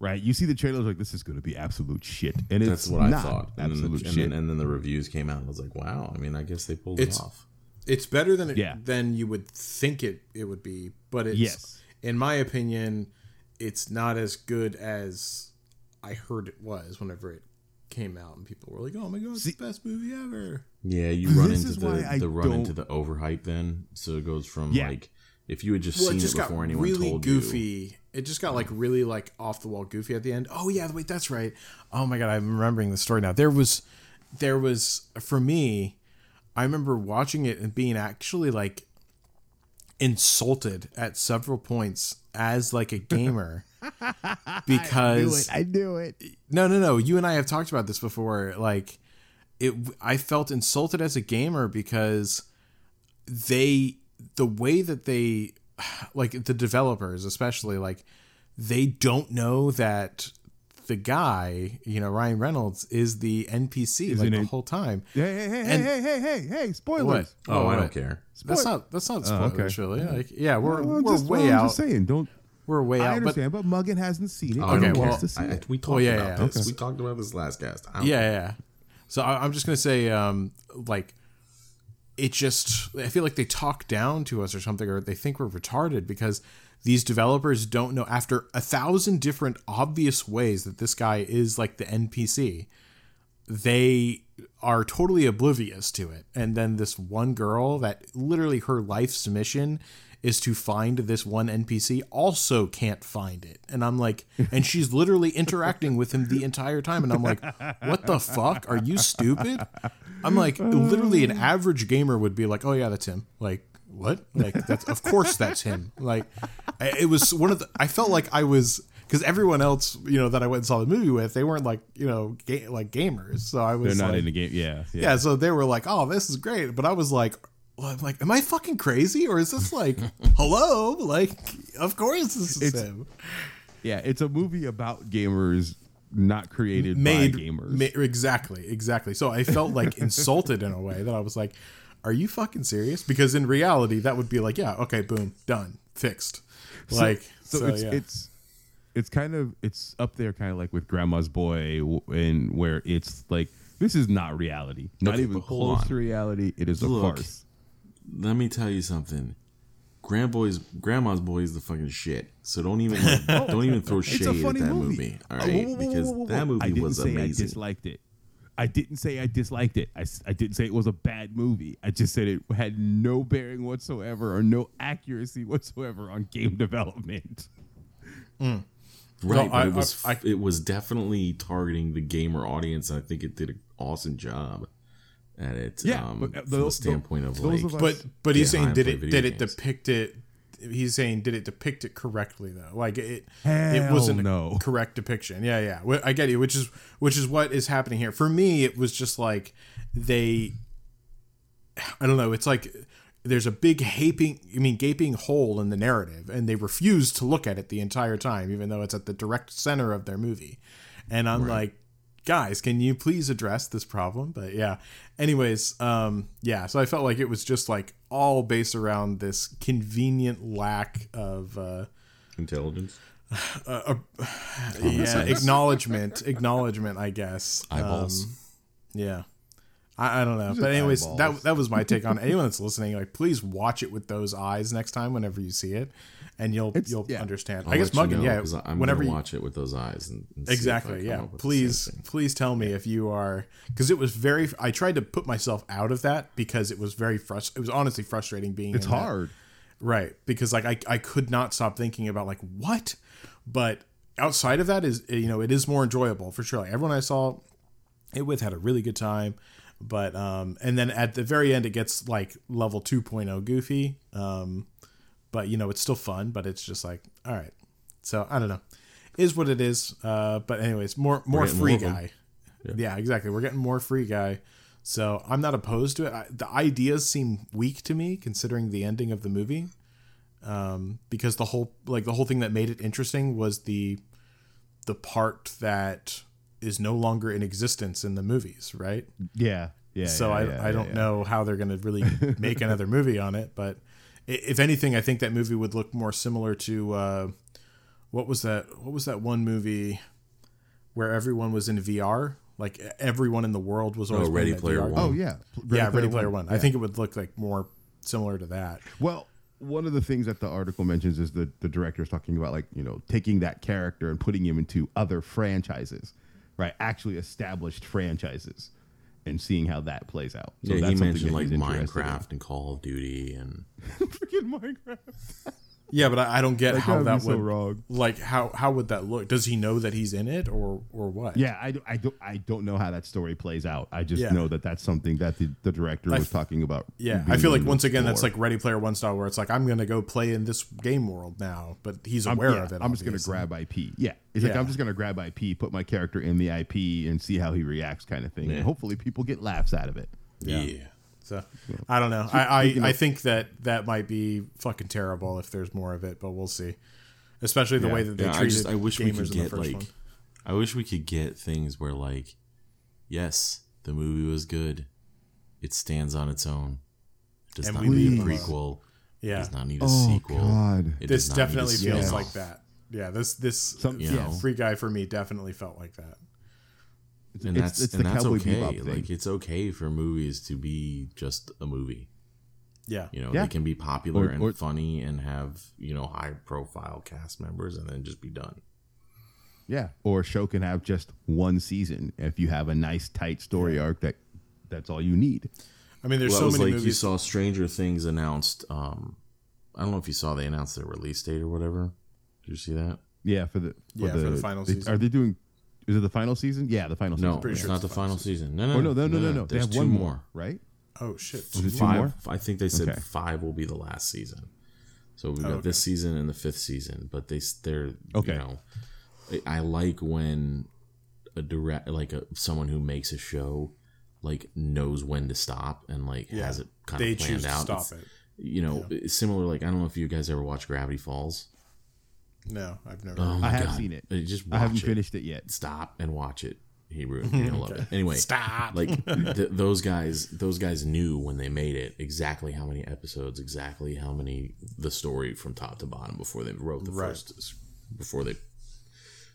Right? You see the trailers like this is going to be absolute shit, and That's it's what I not thought. And then, absolute the, and, shit. then, and then the reviews came out, and I was like, "Wow!" I mean, I guess they pulled It's- it off. it's better than it Yeah. than you would think it it would be. But it's Yes. in my opinion, it's not as good as I heard it was whenever it came out, and people were like, "Oh my god, it's See- the best movie ever." Yeah, you run into the, I the run don't- into the overhype then. So it goes from Yeah. like if you had just Well, it seen just it got before anyone really told goofy. you. It just got like really like off the wall goofy at the end. Oh yeah, wait, that's right. Oh my god, I'm remembering the story now. There was, there was for me, I remember watching it and being actually like insulted at several points as like a gamer because I knew it. no, no, no. You and I have talked about this before. Like, it. I felt insulted as a gamer because they, the way that they, like the developers, especially, like they don't know that the guy, you know, Ryan Reynolds, is the NPC like the it. whole time. Hey, hey, hey, And- hey, hey, hey, hey, spoilers. What? Oh, I don't care. That's not. That's not Oh, okay. spoilers, really. Like, yeah, we're Well, we're just, way well, I'm just saying, don't. We're way I out. But understand, but, Muggin hasn't seen it. Oh, Okay, well, to see I, I- it. we talked yeah, about yeah. this. Okay. We talked about this last cast. I yeah, yeah. So I, I'm just gonna say, um, like, it just I feel like they talk down to us or something, or they think we're retarded because these developers don't know after a thousand different obvious ways that this guy is like the NPC. They are totally oblivious to it, and then this one girl that literally her life's mission is to find this one NPC also can't find it. And I'm like, and she's literally interacting with him the entire time. And I'm like, what the fuck? Are you stupid? I'm like, literally, an average gamer would be like, oh, yeah, that's him. Like, what? Like, that's, of course that's him. Like, it was one of the, I felt like I was, because everyone else, you know, that I went and saw the movie with, they weren't like, you know, ga- like gamers. So I was They're not like, in the game. Yeah, yeah. yeah, so they were like, "Oh, this is great," but I was like, well, I'm like, am I fucking crazy or is this like, hello? Like, of course this is It's- him. Yeah, it's a movie about gamers, not created Made by gamers. ma- exactly, exactly. So I felt like insulted in a way that I was like, "Are you fucking serious?" Because in reality, that would be like, "Yeah, okay, boom, done, fixed." Like, so, so, it's yeah. it's it's kind of it's up there, kind of like with Grandma's Boy, and where it's like this is not reality, not Okay, even close on. to reality. It is a Look. farce. Let me tell you something. Grandboy's Grandma's Boy is the fucking shit. So don't even like, don't even throw shade at that movie. movie. All Oh, right, whoa, whoa, whoa, because whoa, whoa, that whoa. I movie didn't was say I amazing. disliked it. I didn't say I disliked it. I didn't say it was a bad movie. I just said it had no bearing whatsoever or no accuracy whatsoever on game development. Hmm. Right, No, but I- it was I- I- it was definitely targeting the gamer audience. and I think it did an awesome job at it. Yeah, um, but, uh, from the tho- standpoint of like, of But but he's saying did it video did it depict it? He's saying did it depict it correctly though? Like it it wasn't a no. correct depiction. Yeah, yeah. I get you. Which is which is what is happening here. For me, it was just like they. I don't know. It's like there's a big gaping, I mean, gaping hole in the narrative, and they refuse to look at it the entire time, even though it's at the direct center of their movie. And I'm like, guys, can you please address this problem? But yeah. Anyways, um, yeah. So I felt like it was just like all based around this convenient lack of. Uh, intelligence. uh yeah, acknowledgement, acknowledgement, I guess. Eyeballs. Um, yeah. I, I don't know. But anyways, eyeballs. that that was my take on it. Anyone that's listening, like please watch it with those eyes next time whenever you see it and you'll It's- you'll yeah. understand. I'll I guess let you Muggin, know, yeah. 'cause I'm Whenever gonna you watch it with those eyes and, and see if I Exactly. come Yeah. up with the Please, please tell me if you are because it was very. I tried to put myself out of that because it was very frust. It was honestly frustrating being. It's in that. hard. right? Because like I I could not stop thinking about like what, but outside of that is you know it is more enjoyable for sure. Like everyone I saw it with had a really good time, but um and then at the very end it gets like level 2.0 goofy, um but you know it's still fun, but it's just like all right. So I don't know, is what it is. Uh, but anyways, more more free more guy. Yeah. exactly. We're getting more free guy. So I'm not opposed to it. I, the ideas seem weak to me considering the ending of the movie. Um, because the whole like the whole thing that made it interesting was the the part that is no longer in existence in the movies, right? Yeah. Yeah. so yeah, I, yeah, I don't yeah. know how they're going to really make another movie on it, but if anything, I think that movie would look more similar to uh, what was that? What was that one movie where everyone was in VR? Like everyone in the world was always Oh, Ready Player VR One. Oh game. yeah. yeah, Ready Player One. I Yeah. think it would look like more similar to that. Well, one of the things that the article mentions is the the director is talking about like you know taking that character and putting him into other franchises, right? Actually established franchises, and seeing how that plays out. So yeah, he that's something mentioned like. Minecraft and Call of Duty and Freaking Minecraft. Yeah, but I, I don't get That how that be so would wrong. like how how would that look? Does he know that he's in it or or what? Yeah, I, do- I don't I don't know how that story plays out. I just Yeah. know that that's something that the, the director I was f- talking about. Yeah, I feel like once again that's like Ready Player One style, where it's like I'm gonna go play in this game world now, but he's I'm, aware yeah, of it. I'm just gonna grab IP. Yeah, it's like I'm just gonna grab IP, put my character in the IP, and see how he reacts, kind of thing. Yeah. And hopefully, people get laughs out of it. yeah. So I don't know. I I, I think that that might be fucking terrible if there's more of it, but we'll see. Especially the Yeah. way that they Yeah, I treated just I wish we gamers could in the get first like one. I wish we could get things where like yes, the movie was good. It stands on its own. It does And not we need a leave prequel. It Yeah, does not need a Oh, sequel. God. It this does not need a definitely feels spin-off. like that. Yeah, this this Some- You yeah, free guy for me definitely felt like that. And It's- that's it's and the that's Cowboy okay. Bebop thing. Like it's okay for movies to be just a movie. Yeah, You know, Yeah. they can be popular Or- and or- funny and have you know high profile cast members, and then just be done. Yeah, or a show can have just one season if you have a nice tight story arc that that's all you need. I mean, there's well, so it was many like you saw Stranger Things announced. Um, I don't know if you saw they announced their release date or whatever. Did you see that? Yeah, for the for Yeah, for the final they- season. Are they doing? Is it the final season? Yeah, the final No, season. Pretty it's sure not it's the the final season. No, no, Oh no, no, no, no, no. They There's have two one more. more, right? oh shit! Is it two Five. more? I think they said Okay. five will be the last season. So we've got okay. this season and the fifth season, but they s- they're Okay. You know, I- I like when a direct like a someone who makes a show like knows when to stop and like Yeah. has it kind They of planned choose to out. stop It's- it. You know, it's similar. Like I don't know if you guys ever watch Gravity Falls. No, I've never. Oh my I have God. seen it. Just I haven't it. finished it yet. Stop and watch it. He ruined. You're gonna love it. Anyway, Stop. like th- those guys those guys knew when they made it exactly how many episodes exactly how many the story from top to bottom before they wrote the Right. first before they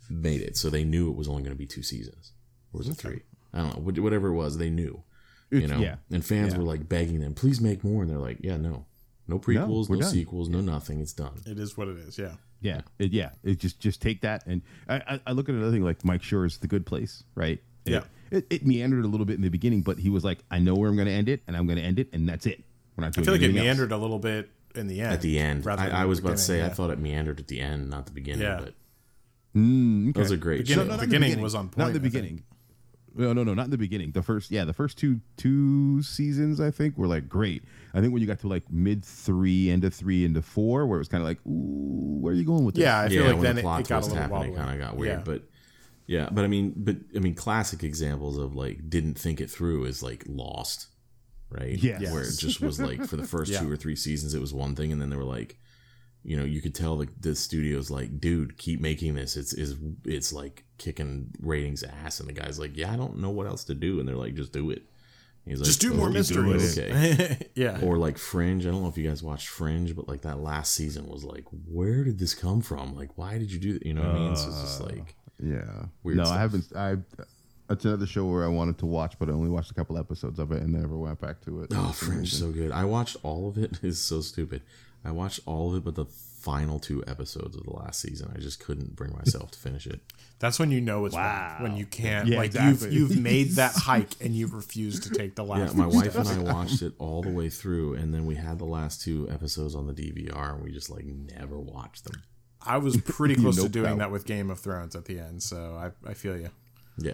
made it so they knew it was only going to be two seasons or was it three i don't know whatever it was they knew you know yeah. and fans Yeah. were like begging them please make more and they're like yeah no No prequels, we're no, done. sequels, no nothing. It's done. It is what it is. Yeah. Yeah, it, yeah. It just just take that, and I, I, I look at another thing like Mike Schur's The Good Place, right? It- Yeah. It, it meandered a little bit in the beginning, but he was like, I know where I'm going to end it, and I'm going to end it, and that's it. We're not Doing I doing feel like it anything else. meandered a little bit in the end. At the end, rather I, I was about to say beginning, I thought it meandered at the end, not the beginning. Yeah. But Mm, okay. those are great. Beginning- shows. not the beginning was on point. Not the point, I think. beginning. No, no, no, not in the beginning. The first, yeah, the first two two seasons I think were like great. I think when you got to like mid three, end of three, into four, where it was kind of like, ooh, where are you going with this? Yeah, I feel yeah, like when then the plot it got a little happened, wobbly. it kind of got weird. Yeah. But yeah, but I mean, but I mean, classic examples of like didn't think it through is like Lost, right? Yes. where it just was like for the first Yeah. two or three seasons it was one thing, and then they were like, you know, you could tell the the studio's like, dude, keep making this. It's is it's like kicking ratings ass, and the guy's like, yeah, I don't know what else to do, and they're like, just do it. He's like, Just do more oh, "Okay, mysteries. Okay. yeah. or like Fringe. I don't know if you guys watched Fringe, but like that last season was like, where did this come from? Like, why did you do that? You know what I mean? So it's just uh, like, Yeah. Weird no, stuff. I haven't. I. It's another show where I wanted to watch, but I only watched a couple episodes of it and never went back to it. oh, Fringe, so good. I watched all of it. It's so stupid. I watched all of it, but the final two episodes of the last season, I just couldn't bring myself to finish it. That's when you know it's bad. When you can't Yeah, like exactly. you've you've made that hike and you refuse to take the last. Yeah, my wife and. I watched it all the way through, and then we had the last two episodes on the DVR, and we just like never watched them. I was pretty close to doing out. that with Game of Thrones at the end, so I, I feel you. Yeah.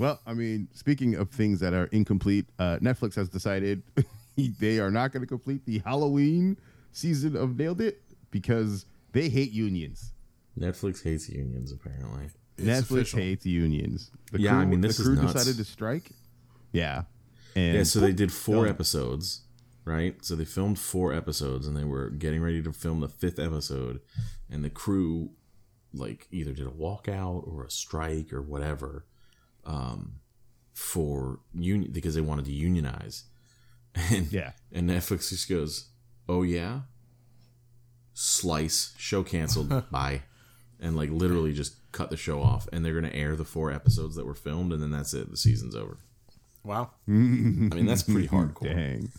Well, I mean, speaking of things that are incomplete, uh, Netflix has decided they are not going to complete the Halloween season of Nailed It because they hate unions. Netflix hates unions, apparently. It's Netflix official. hates unions. The Yeah, I mean, this the is crew nuts. decided to strike. Yeah, and Yeah, so they did four done. episodes, right? So they filmed four episodes, and they were getting ready to film the fifth episode, and the crew, like, either did a walkout or a strike or whatever, um, for union because they wanted to unionize, and Yeah. and Netflix just goes, "Oh yeah, slice show canceled, bye." And like literally just cut the show off, and they're gonna air the four episodes that were filmed, and then that's it. The season's over. Wow. I mean, that's pretty hardcore. dang.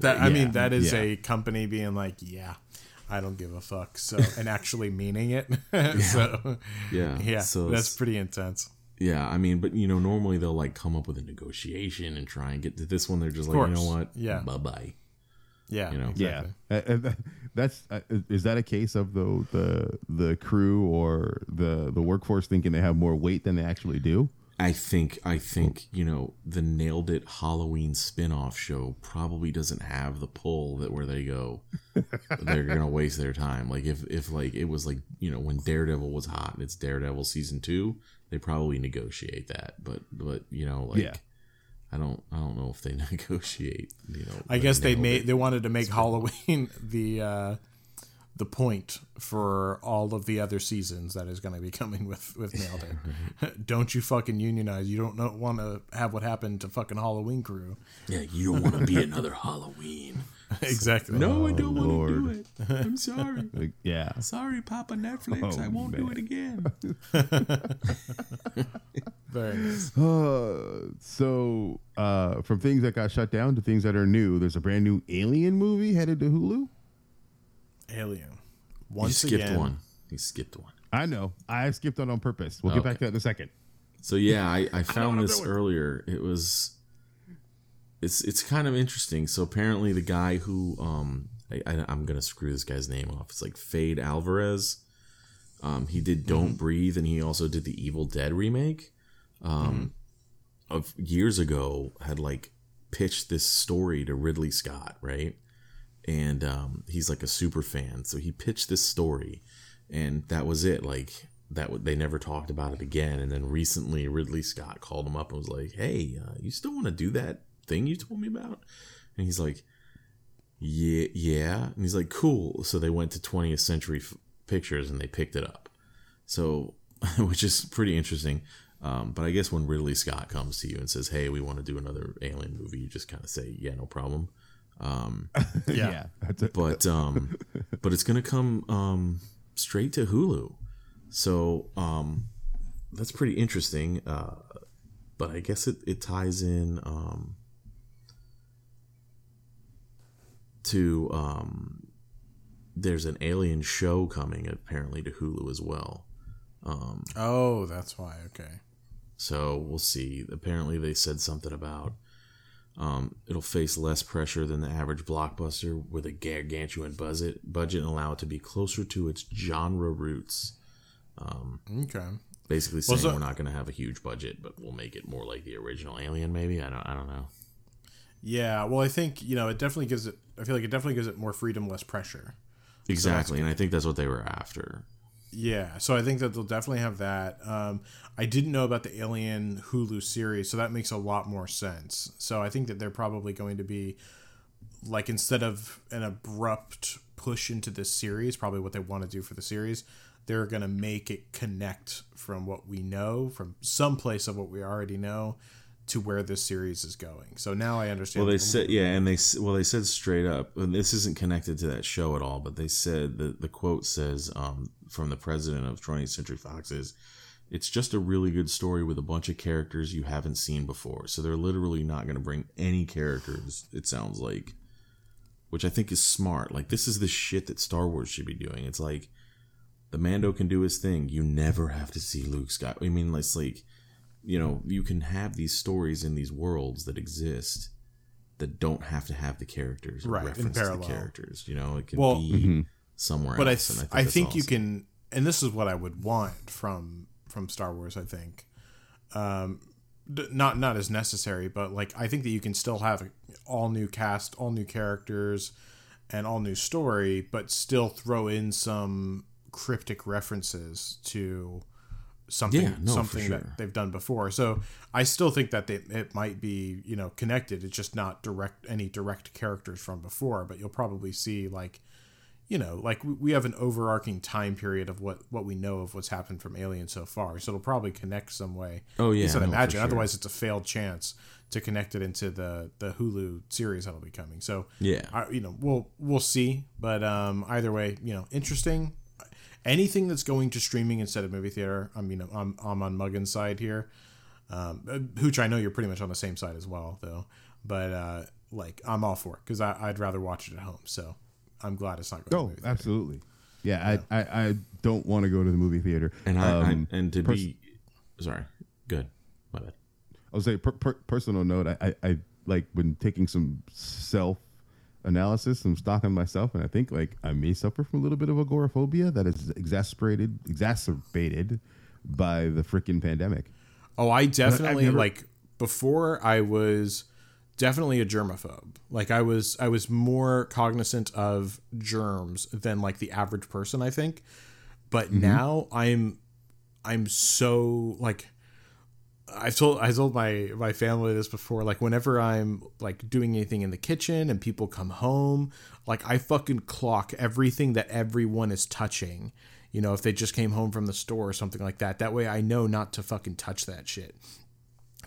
That I Yeah, mean, that is yeah. a company being like, yeah, I don't give a fuck. So and actually meaning it. so Yeah. yeah, So that's pretty intense. Yeah. I mean, but you know, normally they'll like come up with a negotiation and try and get to this one. They're just like, you know what? Yeah. Bye bye. Yeah, You know. exactly. Yeah, that's uh, is that a case of the the the crew or the the workforce thinking they have more weight than they actually do? I think I think you know the nailed it Halloween spin-off show probably doesn't have the pull that where they go they're gonna waste their time like if if like it was like you know when Daredevil was hot and it's Daredevil season two they probably negotiate that but but you know like Yeah. I don't I don't know if they negotiate you know I guess they made It. they wanted to make Halloween the uh, the point for all of the other seasons that is going to be coming with with Nailed It. don't you fucking unionize? You don't know, want to have what happened to fucking Halloween crew. yeah you don't want to be another Halloween exactly. no I don't want to do it I'm sorry Like, yeah, sorry Papa Netflix Oh, I won't do it again Very nice. Uh, so uh, from things that got shut down to things that are new, there's a brand new Alien movie headed to Hulu. Alien. he Once skipped again, one he skipped one I know. I skipped on on purpose. We'll get back to that in a second. So yeah, I, I found I'm this earlier. It was it's it's kind of interesting. So apparently the guy who um I, I, I'm gonna screw this guy's name off. It's like Fade Alvarez. Um, he did Don't Breathe, and he also did the Evil Dead remake. Um, of years ago, had like pitched this story to Ridley Scott, right? And um, he's like a super fan, so he pitched this story, and that was it. Like that, they never talked about it again. And then recently, Ridley Scott called him up and was like, "Hey, uh, you still want to do that thing you told me about?" And he's like, "Yeah, yeah." And he's like, "Cool." So they went to 20th Century F- Pictures and they picked it up. So, which is pretty interesting. Um, but I guess when Ridley Scott comes to you and says, "Hey, we want to do another Alien movie," you just kind of say, "Yeah, no problem." Um, Yeah. that's it. but um, but it's gonna come um, straight to Hulu, so um, that's pretty interesting. Uh, but I guess it, it ties in um, to um, there's an alien show coming apparently to Hulu as well. Oh, that's why. Okay. So we'll see. Apparently, they said something about um, it'll face less pressure than the average blockbuster with a gargantuan budget, budget and allow it to be closer to its genre roots. Okay. Basically, saying so- we're not going to have a huge budget, but we'll make it more like the original Alien. Maybe I don't. I don't know. Yeah. Well, I think you know it definitely gives it. I feel like it definitely gives it more freedom, less pressure. Exactly, and I think that's what they were after. Yeah, so I think that they'll definitely have that. Um, I didn't know about the Alien Hulu series, so that makes a lot more sense. So I think that they're probably going to be like instead of an abrupt push into this series, probably what they want to do for the series, they're going to make it connect from what we know, from some place of what we already know, to where this series is going. So now I understand. Well, they said yeah, and they well they said straight up, and this isn't connected to that show at all, but they said that the quote says um, from the president of 20th Century Fox is, "It's just a really good story with a bunch of characters you haven't seen before." So they're literally not going to bring any characters. It sounds like, which I think is smart. Like this is the shit that Star Wars should be doing. It's like the Mando can do his thing. You never have to see Luke Scott. I mean, it's like you know, you can have these stories in these worlds that exist that don't have to have the characters or Right, in reference the characters. You know, it can Well- be somewhere but I, else. th- and I that's think you can, and this is what I would want from from Star Wars. I think, um, d- not not as necessary, but like I think that you can still have a all new cast, all new characters, and all new story, but still throw in some cryptic references to something Yeah, no, something sure. that they've done before. So I still think that they, it might be you know connected. It's just not direct any direct characters from before, but you'll probably see like you know, like we- we have an overarching time period of what what we know of what's happened from Alien so far. So it'll probably connect some way. Oh, yeah, I'd no, imagine. sure. Otherwise, it's a failed chance to connect it into the the Hulu series that'll be coming. So Yeah. I, you know, we'll we'll see. But um, either way, you know, interesting. Anything that's going to streaming instead of movie theater. I mean, I'm I'm on Muggin's side here. Um, uh, Hooch, I know you're pretty much on the same side as well, though. But uh, like, I'm all for it because I'd rather watch it at home. So I'm glad it's not going. to Oh, movie theater. absolutely. Yeah, I, I, I don't want to go to the movie theater. And I, Um, I and to pers- be sorry, good, my bad. I would say per, per, personal note. I, I, I like when taking some self analysis, some stock on myself, and I think like I may suffer from a little bit of agoraphobia that is exacerbated, exacerbated by the freaking pandemic. Oh, I definitely never- like before I was definitely a germaphobe. Like I was I was more cognizant of germs than like the average person, I think. But mm-hmm. now I'm I'm so like I've told I told my my family this before. Like whenever I'm like doing anything in the kitchen and people come home, like I fucking clock everything that everyone is touching. You know, if they just came home from the store or something like that. That way I know not to fucking touch that shit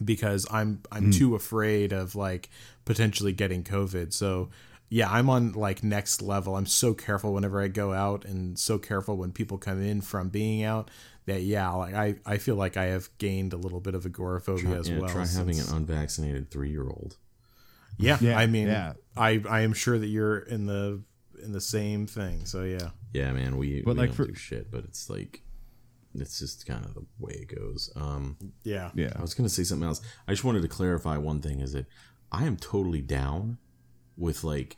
because I'm I'm hmm. too afraid of like potentially getting COVID. So yeah, I'm on like next level. I'm so careful whenever I go out and so careful when people come in from being out that yeah, like I, I feel like I have gained a little bit of agoraphobia as Yeah, well. try having an unvaccinated three year old. yeah, Yeah, I mean yeah. I I am sure that you're in the in the same thing. So yeah. Yeah, man, we, But, we like, don't for- do shit, but it's like it's just kind of the way it goes. Um, Yeah. Yeah, I was going to say something else. I just wanted to clarify one thing: is that I am totally down with like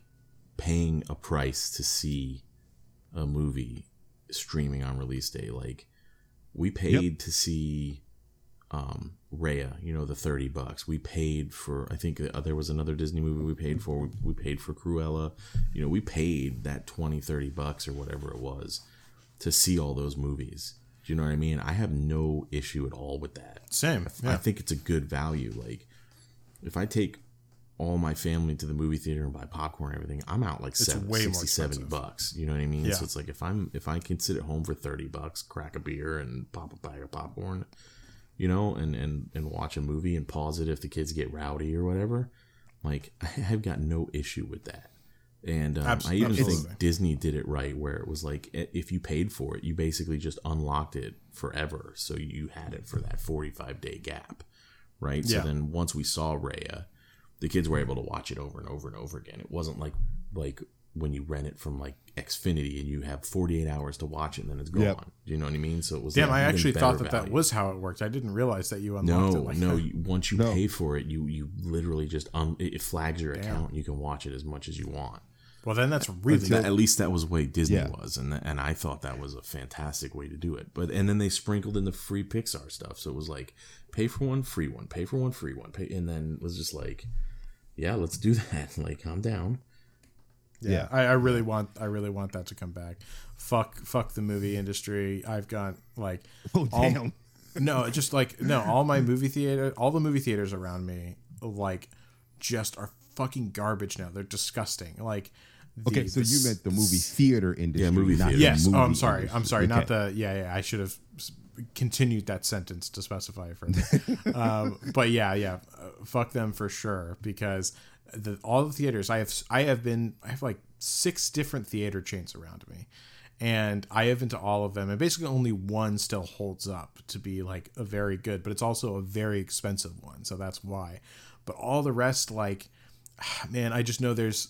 paying a price to see a movie streaming on release day. Like we paid to see um Raya, you know, the 30 bucks. We paid for I think uh, there was another Disney movie we paid for. We, we paid for Cruella. You know, we paid that 20, 30 bucks or whatever it was to see all those movies. Do you know what I mean? I have no issue at all with that. Same. I think it's a good value. Like, if I take all my family to the movie theater and buy popcorn and everything, I'm out like seven, way 60, 70 bucks. You know what I mean? Yeah. So it's like if I'm if I can sit at home for 30 bucks, crack a beer and pop a bag of popcorn, you know, and and and watch a movie and pause it if the kids get rowdy or whatever, like I've got no issue with that. And um, I even absolutely. think Disney did it right, where it was like if you paid for it, you basically just unlocked it forever, so you had it for that forty-five day gap, right? Yeah. So then once we saw Raya, the kids were able to watch it over and over and over again. It wasn't like like when you rent it from like Xfinity and you have 48 hours to watch it and then it's gone. Yep. You know what I mean? So it was Damn, like I actually thought that that was how it worked. I didn't realize that you unlocked No, it like no. You, once you No. pay for it, you you literally just um it flags your account. and You can watch it as much as you want. Well, then that's really That- at least that was the way Disney Yeah. was, and and I thought that was a fantastic way to do it. But and then they sprinkled in the free Pixar stuff, so it was like pay for one, free one, pay for one, free one, pay, and then it was just like, yeah, let's do that. Like, I'm down. yeah. I, I really want I really want that to come back. Fuck fuck the movie industry. I've got like Oh all- damn. no, just like no, all my movie theater, all the movie theaters around me, like, just are fucking garbage now. They're disgusting. Like, the, Okay, so the you meant the movie theater industry, yeah, movie not theater. the Yes. Oh, I'm sorry. industry. I'm sorry. Not the. Yeah, yeah. I should have s- continued that sentence to specify further. um, but yeah, yeah. Fuck them for sure because the all the theaters I have I have been I have like six different theater chains around me. And I have been to all of them, and basically only one still holds up to be like a very good, but it's also a very expensive one, so that's why. But all the rest, like, man, I just know there's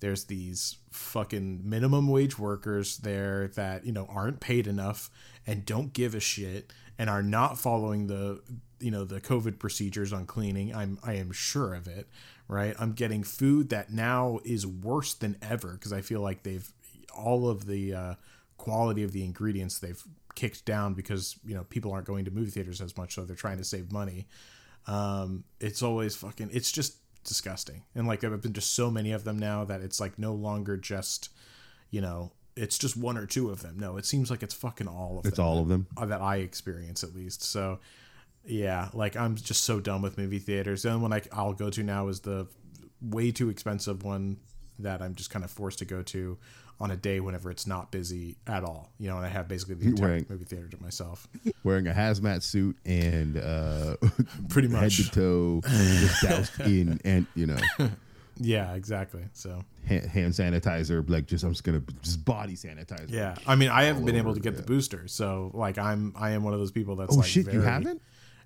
there's these fucking minimum wage workers there that you know aren't paid enough and don't give a shit and are not following the you know the covid procedures on cleaning i'm i am sure of it right? I'm getting food that now is worse than ever because i feel like they've all of the uh, quality of the ingredients they've kicked down because you know people aren't going to movie theaters as much so they're trying to save money. Um, it's always fucking it's just disgusting. And like there have been just so many of them now that it's like no longer just you know it's just one or two of them. No it seems like it's fucking all of It's them It's all of them. uh, that i experience at least. So yeah like i'm just so done with movie theaters. The only one I, i'll go to now is the way too expensive one that i'm just kind of forced to go to on a day whenever it's not busy at all. You know and i have basically the entire Right. movie theater to myself. Wearing a hazmat suit and uh, pretty much head to toe, just doused in and you know yeah exactly so hand, hand sanitizer, like just I'm just gonna just body sanitizer. Yeah, I mean, I haven't been able to get the booster, so like I'm I am one of those people that's Oh like shit, you haven't?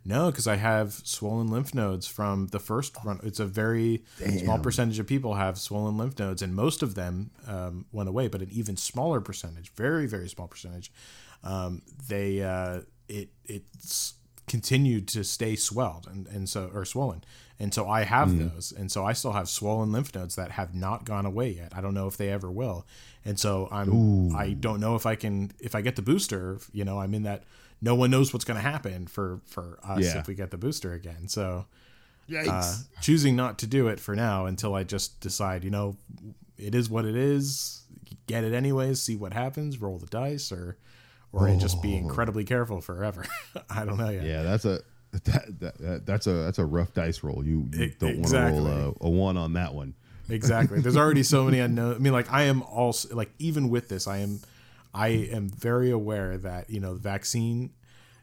No, because I have swollen lymph nodes from the first run. It's a very small percentage of people have swollen lymph nodes, and most of them um, went away. But an even smaller percentage, very very small percentage, um, they uh, it it's continued to stay swelled and and so or swollen, and so I have Hmm. those, and so I still have swollen lymph nodes that have not gone away yet. I don't know if they ever will, and so I'm I don't know if I can if I get the booster. You know, I'm in that no one knows what's going to happen for for us Yeah. if we get the booster again. So Yikes. uh, choosing not to do it for now until I just decide, you know, it is what it is. Get it anyways. See what happens. Roll the dice, or or and just be oh. incredibly careful forever. I don't know yet. yeah, that's a that, that, that that's a that's a rough dice roll. You, you don't want to roll a, a one on that one. exactly there's already so many unknown i mean like i am also like even with this i am i am very aware that you know the vaccine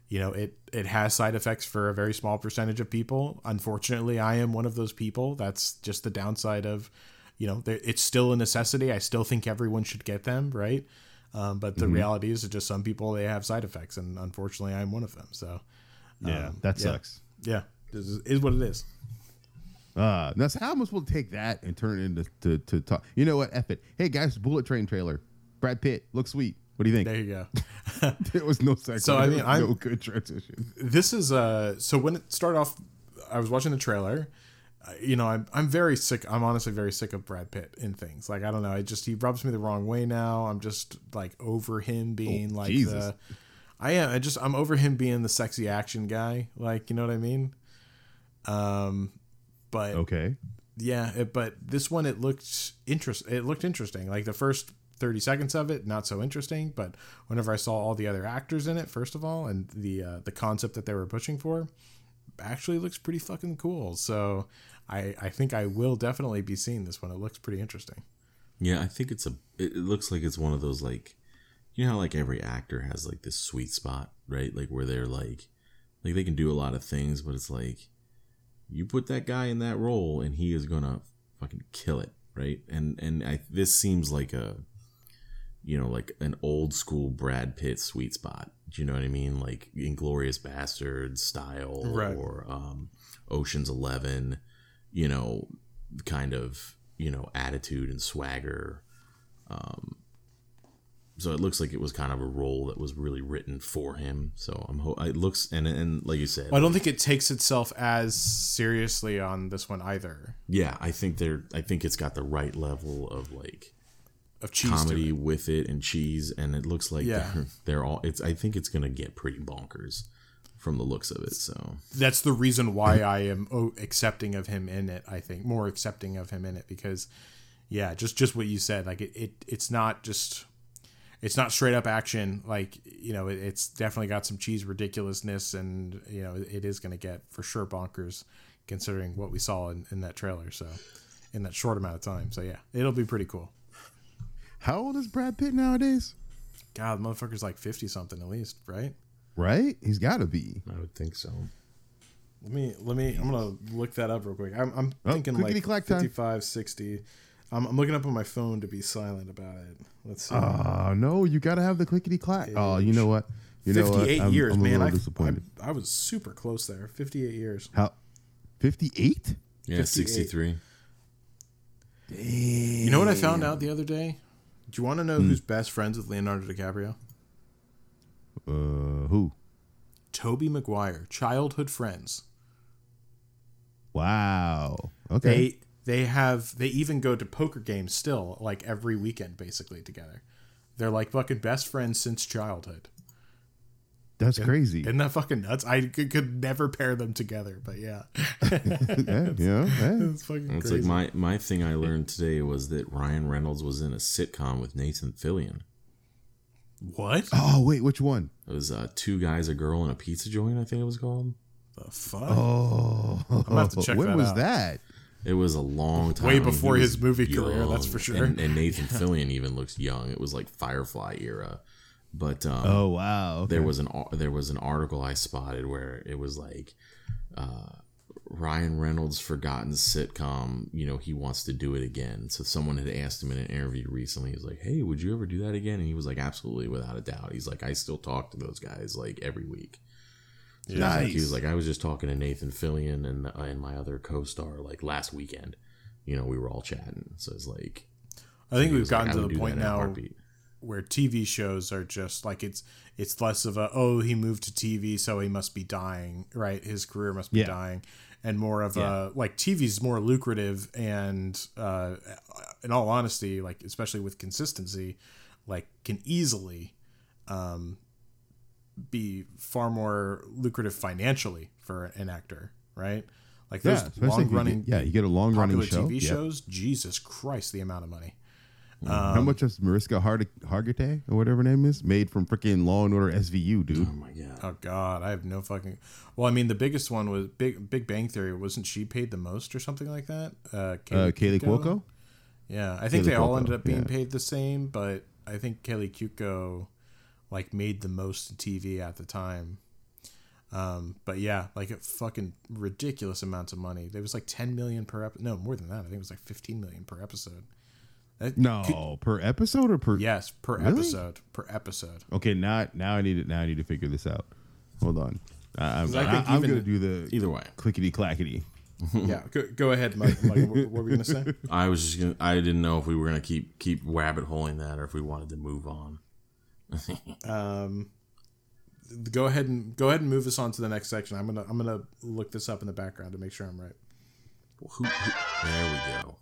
you know it it has side effects for a very small percentage of people unfortunately i am one of those people that's just the downside of you know it's still a necessity i still think everyone should get them right um, but the reality is just some people they have side effects and unfortunately i'm one of them so Yeah, um, that sucks. yeah this is, is what it is Uh, now, so how am I supposed to take that and turn it into to, to talk? You know what? F it. Hey guys, Bullet Train trailer. Brad Pitt looks sweet. What do you think? there you go there was no sex. So, I mean, I'm- no good transition. this is uh so when it started off i was watching the trailer you know i'm i'm very sick i'm honestly very sick of brad pitt in things. Like i don't know i just he rubs me the wrong way now. I'm just like over him being like Jesus. the i am i just i'm over him being the sexy action guy. Like you know what i mean? Um but Okay. yeah it, but this one it looked interest it looked interesting. Like the first 30 seconds of it not so interesting but whenever i saw all the other actors in it first of all and the uh, the concept that they were pushing for actually looks pretty fucking cool so i i think i will definitely be seeing this one it looks pretty interesting Yeah, I think it's a. It looks like it's one of those like, you know how like every actor has like this sweet spot, right? Like where they're like, like they can do a lot of things, but it's like, you put that guy in that role and he is gonna fucking kill it, right? And and I this seems like a, you know, like an old school Brad Pitt sweet spot. Do you know what I mean? Like Inglourious Basterds style, Right. or um, Ocean's Eleven, you know, kind of you know attitude and swagger Um, so it looks like it was kind of a role that was really written for him. So I'm ho- it looks and and like you said, I don't think it takes itself as seriously on this one either. yeah, I think they're I think it's got the right level of like Of cheese comedy it. with it and cheese, and it looks like Yeah. they're, they're all. It's I think it's gonna get pretty bonkers from the looks of it. So That's the reason why I am oh, accepting of him in it. I think more accepting of him in it because, yeah, just just what you said. Like it, it it's not just. It's not straight up action, like you know. It, it's definitely got some cheese ridiculousness, and you know it is going to get for sure bonkers, considering what we saw in, in that trailer. So, in that short amount of time, so yeah, it'll be pretty cool. How old is Brad Pitt nowadays? God, the motherfucker's like fifty something at least, right? Right? He's got to be. I would think so. Let me let me. I'm gonna look that up real quick. I'm, I'm Oh, thinking like clickety-clack time. 55, 60. I'm, I'm looking up on my phone to be silent about it. Let's see. Oh no, you got to have the clickety clack. Oh, you know what? You know what? 58 I'm, years, I'm a man. little I, disappointed. I I was super close there. 58 years. How? Fifty-eight? Yeah, 58. sixty three. You know what I found out the other day? Do you want to know Hmm. who's best friends with Leonardo DiCaprio? Uh, who? Tobey Maguire, childhood friends. Wow. Okay. They they have they even go to poker games still, like every weekend basically together. They're like fucking best friends since childhood. That's crazy. Isn't that fucking nuts? I could, could never pair them together, but yeah, yeah, yeah, hey. it's fucking It's crazy. like my my thing I learned today was that Ryan Reynolds was in a sitcom with Nathan Fillion. what Oh wait, which one? It was uh, two guys, a girl, and a pizza joint. I think it was called. the fuck? Oh, gonna have to check when that was out. that? It was a long time. Way I mean, before his movie career, that's for sure. And, and Nathan Fillion even looks young. It was like Firefly era, but um, Oh wow. Okay. there was an there was an article I spotted where it was like uh, Ryan Reynolds' forgotten sitcom. You know, he wants to do it again. So someone had asked him in an interview recently. He's like, "Hey, would you ever do that again?" And he was like, "Absolutely, without a doubt." He's like, "I still talk to those guys like every week." So he was like- Nice. He was like, "I was just talking to Nathan Fillion and uh, and my other co-star like last weekend. You know, we were all chatting. So it's like." I think we've was like, gotten to the point that in a now heartbeat." Where TV shows are just like it's it's less of a oh he moved to TV so he must be dying right his career must be Yeah. dying and more of Yeah. a like TV's more lucrative and uh, in all honesty like especially with consistency like can easily um, be far more lucrative financially for an actor right like yeah, those especially long running yeah, you get a long running show. TV shows Jesus Christ the amount of money How much is Mariska Hard- Hargitay or whatever her name is made from freaking Law and Order SVU, dude? Oh my god! Oh God, I have no fucking. Well, I mean, the biggest one was Big Big Bang Theory. Wasn't she paid the most or something like that? Uh, Uh, Kaley Cuoco? Cuoco. Yeah, I think Kaley they all Cuoco, ended up being yeah. paid the same, but I think Kelly Cuoco like made the most in TV at the time. Um, but yeah, like a fucking ridiculous amounts of money. There was like ten million per episode. No, more than that. I think it was like fifteen million per episode. That- No, per episode or per? Yes, per Really? episode. Per episode. Okay, now now I need it. Now I need to figure this out. Hold on. I, I'm, I think I, am gonna do the Either way, clickety clackety. yeah, go, go ahead, Mike. Mike what, what were we gonna say? I was just gonna. I didn't know if we were gonna keep keep rabbit holing that or if we wanted to move on. um, go ahead and go ahead and move us on to the next section. I'm gonna I'm gonna look this up in the background to make sure I'm right. Who, who, there we go.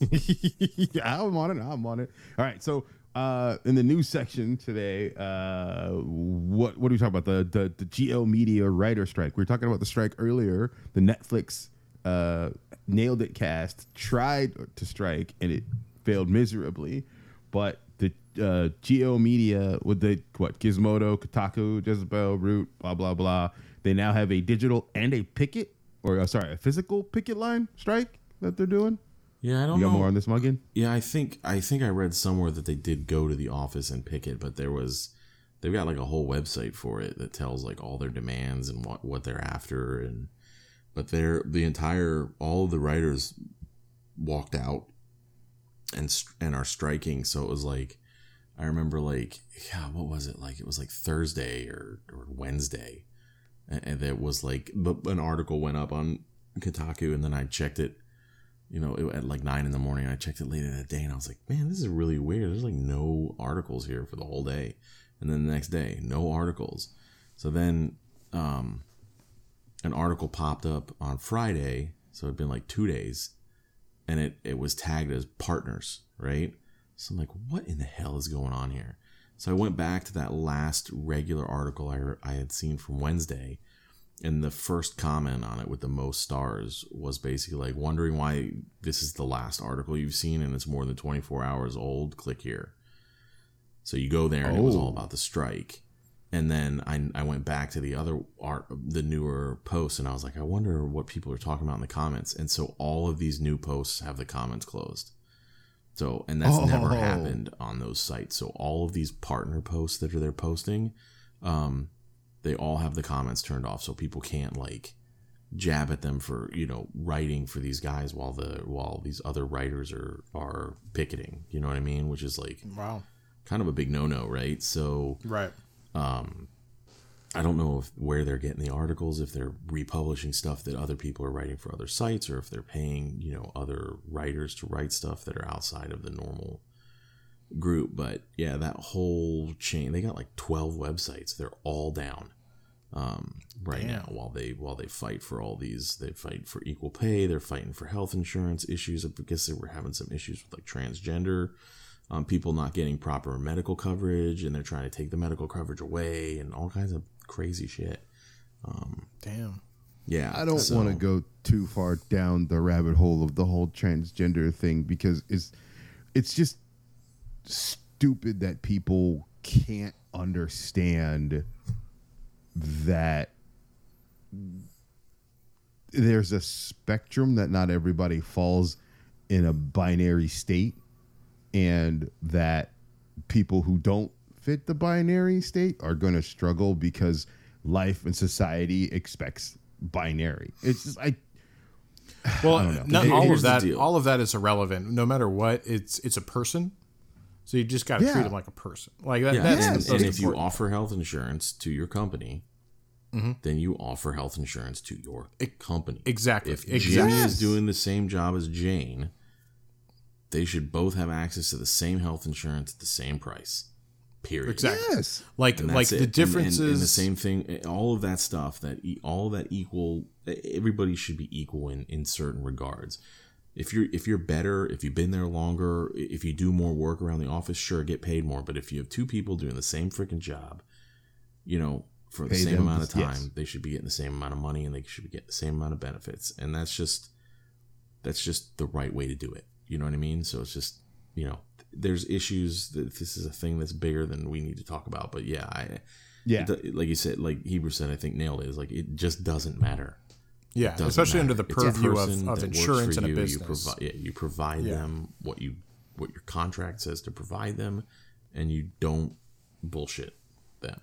Yeah, I'm on it. I'm on it. All right. So, uh, in the news section today, uh, what what are we talking about? The the the G/O Media writer strike. We were talking about the strike earlier. The Netflix uh, nailed it cast tried to strike and it failed miserably, but the uh, G/O Media with the what Gizmodo, Kotaku, Jezebel, Root, blah blah blah. They now have a digital and a picket, or uh, sorry, a physical picket line strike that they're doing. Yeah, I don't know. You got know. more on this, Muggin? Yeah, I think I think I read somewhere that they did go to the office and pick it, but there was they've got like a whole website for it that tells like all their demands and what what they're after and but they're the entire all of the writers walked out and and are striking so it was like I remember like yeah what was it like it was like Thursday or or Wednesday and, and it was like an article went up on Kotaku and then I checked it you know, it, at like nine in the morning. I checked it later that day, and I was like, man, this is really weird. There's like no articles here for the whole day, and then the next day, no articles. So then, um, an article popped up on Friday, so it'd been like two days, and it it was tagged as partners, right? So I'm like, what in the hell is going on here? So I went back to that last regular article I, I had seen from Wednesday, and the first comment on it with the most stars was basically like wondering why this is the last article you've seen and it's more than 24 hours old. Click here. So you go there and it was all Oh. about the strike. And then I, I went back to the other art the newer posts and i was like i wonder what people are talking about in the comments. And so all of these new posts have the comments closed. So and that's never Oh. happened on those sites. So all of these partner posts that are they're posting um, they all have the comments turned off so people can't like jab at them for you know writing for these guys while the while these other writers are are picketing you know what i mean which is like Wow. kind of a big no-no right so Right. um i don't know if where they're getting the articles if they're republishing stuff that other people are writing for other sites or if they're paying you know other writers to write stuff that are outside of the normal group but yeah that whole chain they got like 12 websites. They're all down um, right now while they while they fight for all these they fight for equal pay they're fighting for health insurance issues. I guess they were having some issues with like transgender um, people not getting proper medical coverage and they're trying to take the medical coverage away and all kinds of crazy shit. Damn. yeah I don't so- want to go too far down the rabbit hole of the whole transgender thing because it's it's just stupid that people can't understand that there's a spectrum that not everybody falls in a binary state and that people who don't fit the binary state are going to struggle because life and society expects binary. It's just I Well, know. not Here- all here's of that. All of that is irrelevant. No matter what, it's it's a person. So you just got to Yeah. treat them like a person. Like that. yeah, That's and, that's and if you offer health insurance to your company then you offer health insurance to your company exactly, if exactly. Jimmy Yes. is doing the same job as Jane, they should both have access to the same health insurance at the same price. Period. Exactly. yes. Like like that's it. the And- differences. and, and the same thing, eh, all of that stuff that e- all of that equal. eh, Everybody should be equal in in certain regards. If you're if you're better, if you've been there longer, if you do more work around the office, sure, get paid more. But if you have two people doing the same freaking job, you know, for the Pay same them amount of time, yes. they should be getting the same amount of money and they should be getting the same amount of benefits. And that's just that's just the right way to do it. You know what I mean? So it's just you know, there's issues that this is a thing that's bigger than we need to talk about. But yeah, I Yeah. it like you said, like Hebrew said, I think nailed it. Is like it just doesn't matter. Yeah, especially matter. under the purview of, of insurance for and a you. business. You provide, yeah, you provide Yeah. them what you what your contract says to provide them, and you don't bullshit them.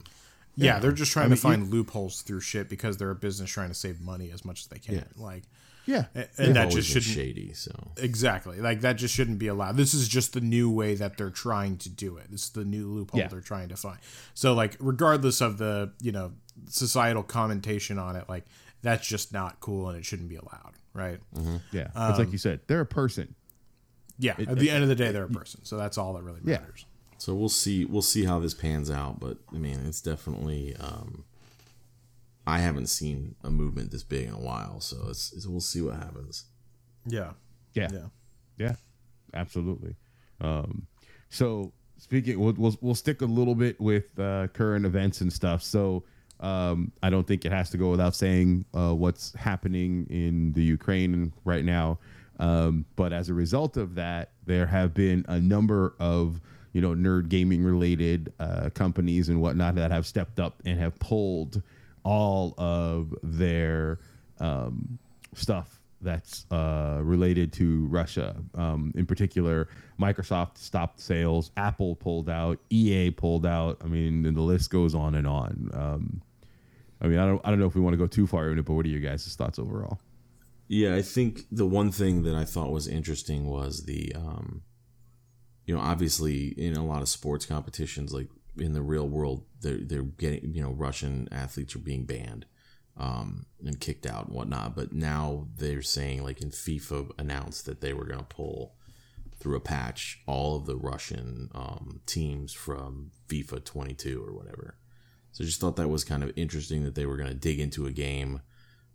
yeah, they're just trying I mean, to find loopholes through shit because they're a business trying to save money as much as they can. Yeah. Like, Yeah. and, and that just shouldn't shady. So exactly like that just shouldn't be allowed. This is just the new way that they're trying to do it. This is the new loophole Yeah. they're trying to find. So like, regardless of the you know societal commentation on it, like that's just not cool and it shouldn't be allowed. Right? Yeah. Um, it's like you said, they're a person. Yeah. At the end of the day, they're a person, so that's all that really Yeah. matters. so we'll see we'll see how this pans out. But I mean, it's definitely. Um, I haven't seen a movement this big in a while, so it's, it's we'll see what happens. Yeah. Yeah. Yeah. Yeah, absolutely. Um, so speaking, we'll, we'll we'll stick a little bit with uh, current events and stuff. So um, I don't think it has to go without saying uh, what's happening in the Ukraine right now. Um, but as a result of that, there have been a number of you know nerd gaming related uh, companies and whatnot that have stepped up and have pulled all of their um, stuff that's uh, related to Russia. Um, in particular, Microsoft stopped sales, Apple pulled out, EA pulled out. I mean, and the list goes on and on. Um, I mean, I don't, I don't know if we want to go too far in it, but what are your guys' thoughts overall? Yeah, I think the one thing that I thought was interesting was the, um, you know, obviously in a lot of sports competitions, like in the real world, they're they're getting, you know, Russian athletes are being banned. Um, and kicked out and whatnot. But now they're saying, like in FIFA, announced that they were going to pull through a patch all of the Russian um, teams from FIFA 22 or whatever. So I just thought that was kind of interesting that they were going to dig into a game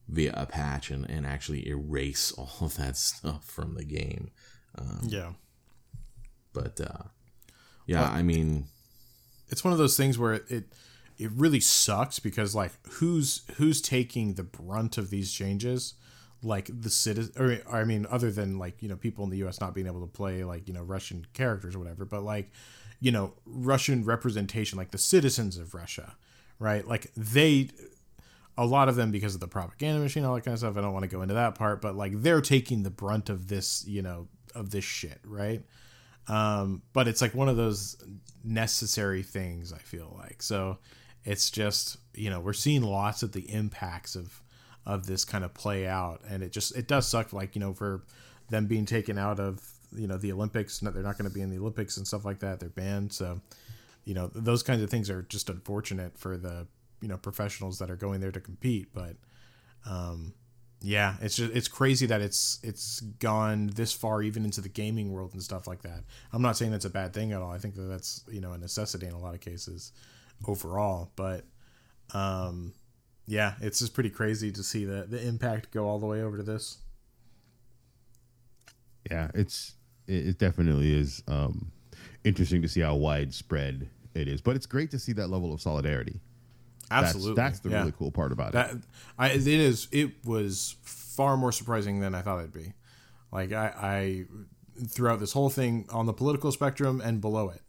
via a patch and, and actually erase all of that stuff from the game. yeah. But uh, yeah, I mean, it's one of those things where it, it it really sucks because like who's who's taking the brunt of these changes? Like the citizen or, i mean other than like you know people in the us not being able to play like you know russian characters or whatever but like you know russian representation like the citizens of russia right? Like they a lot of them because of the propaganda machine all that kind of stuff i don't want to go into that part but like they're taking the brunt of this you know of this shit right? Um, but it's like one of those necessary things i feel like. So it's just you know we're seeing lots of the impacts of of this kind of play out. And it just it does suck like you know for them being taken out of you know the olympics they're not going to be in the olympics and stuff like that. They're banned. So you know those kinds of things are just unfortunate for the you know professionals that are going there to compete. But um yeah it's just it's crazy that it's it's gone this far even into the gaming world and stuff like that. I'm not saying that's a bad thing at all. I think that that's you know a necessity in a lot of cases overall but um yeah it's just pretty crazy to see the the impact go all the way over to this Yeah, it's it, it definitely is um, interesting to see how widespread it is, but it's great to see that level of solidarity. That's- absolutely that's, the yeah. really cool part about that it. I it is it was far more surprising than I thought it'd be. Like I, I throughout this whole thing on the political spectrum and below it,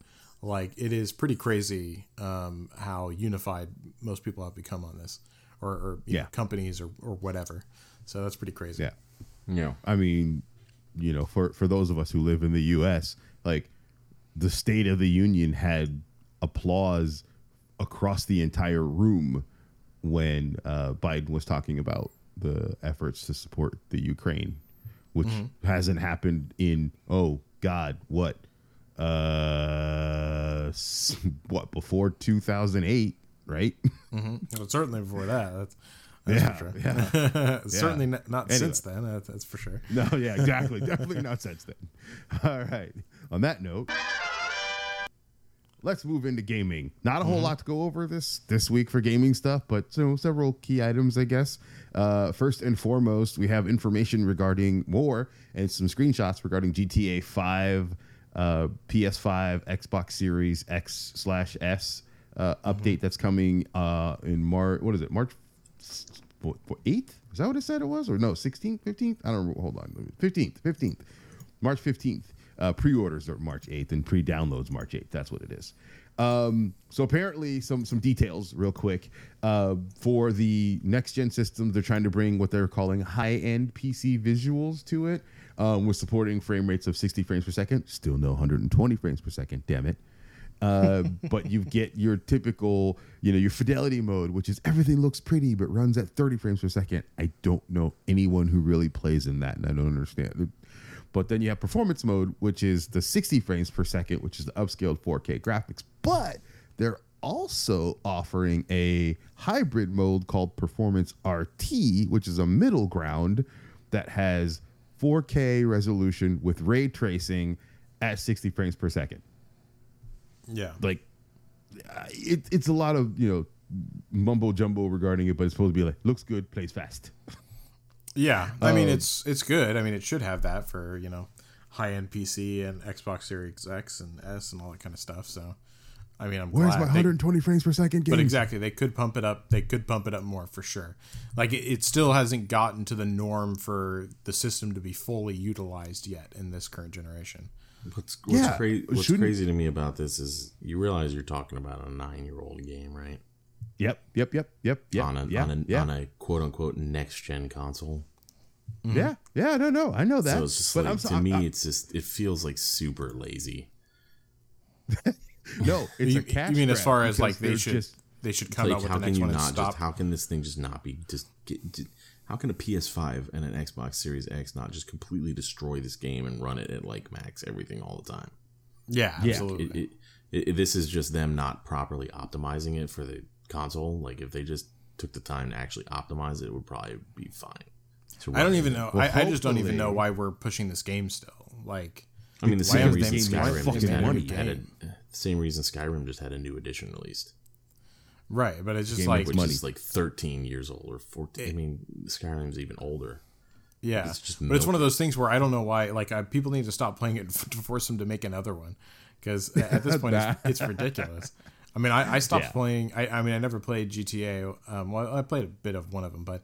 like it is pretty crazy um, how unified most people have become on this, or, or you know, companies or, or whatever. So that's pretty crazy. Yeah, yeah, I mean, you know, for for those of us who live in the U.S., like the State of the Union had applause across the entire room when uh, Biden was talking about the efforts to support the Ukraine, which hasn't happened in oh God, what, uh, what before two thousand eight, right? Well, certainly before that. That's, that's Yeah, for sure. yeah. certainly not, not Anyway. since then. That, that's for sure. No, yeah, exactly. Definitely not since then. All right. On that note, let's move into gaming. Not a whole lot to go over this this week for gaming stuff, but you know, several key items, I guess. Uh, first and foremost, we have information regarding more and some screenshots regarding GTA 5, uh, PS5, Xbox Series X slash S uh, update that's coming uh, in March. What is it? March 8th? Is that what it said it was? Or no, 16th, 15th? I don't. Hold on. 15th, 15th. March 15th. Uh, pre-orders are March 8th and pre-downloads March 8th. That's what it is. Um, so apparently some some details real quick. Uh, for the next gen systems, they're trying to bring what they're calling high-end PC visuals to it. Um, with supporting frame rates of 60 frames per second. Still no 120 frames per second. Damn it. Uh, but you get your typical, you know, your fidelity mode, which is everything looks pretty but runs at 30 frames per second. I don't know anyone who really plays in that, and I don't understand. But then you have performance mode, which is the 60 frames per second, which is the upscaled 4K graphics. But they're also offering a hybrid mode called Performance RT, which is a middle ground that has 4K resolution with ray tracing at 60 frames per second Yeah. like it, it's a lot of you know mumbo jumbo regarding it, but it's supposed to be like looks good, plays fast. Yeah, I mean Um, it's it's good. I mean it should have that for you know high end PC and Xbox Series X and S and all that kind of stuff. So, I mean I'm Where's glad my they- 120 frames per second game? but exactly they could pump it up. They could pump it up more for sure. Like it, it still hasn't gotten to the norm for the system to be fully utilized yet in this current generation. What's what's, Yeah, cra- what's crazy to me about this is you realize you're talking about a nine year old game, right? Yep, yep, yep, yep, yep. on a yeah, on a yeah, on a quote unquote next gen console. Mm-hmm. yeah, yeah. No, no, I know that. So it's just but like I'm to I'm- me, I'm- it's just it feels like super lazy. no, it's you, a cash you mean as far as like they should just- they should come like out with how the can next you one and not stop? just how can this thing just not be just get, j- how can a PS5 and an Xbox Series X not just completely destroy this game and run it at like max everything all the time? yeah, Yeah. absolutely. It, it, it, this is just them not properly optimizing it for the console. Like if they just took the time to actually optimize it, it would probably be fine. to I don't even know. Well, I, I just don't even know why we're pushing this game still. Like, I mean, the Why same is reason them Skyrim fucking just had, money, a, had a, the same reason Skyrim just had a new edition released, right? But it's just Game like, which money. is like 13 years old or 14. I mean, Skyrim's even older. yeah. It's just but it's one of those things where I don't know why. Like, I, people need to stop playing it to force them to make another one, because at this point, it's, it's ridiculous. I mean, I, I stopped Yeah. playing. I, I mean, I never played GTA. Um, well, I played a bit of one of them, but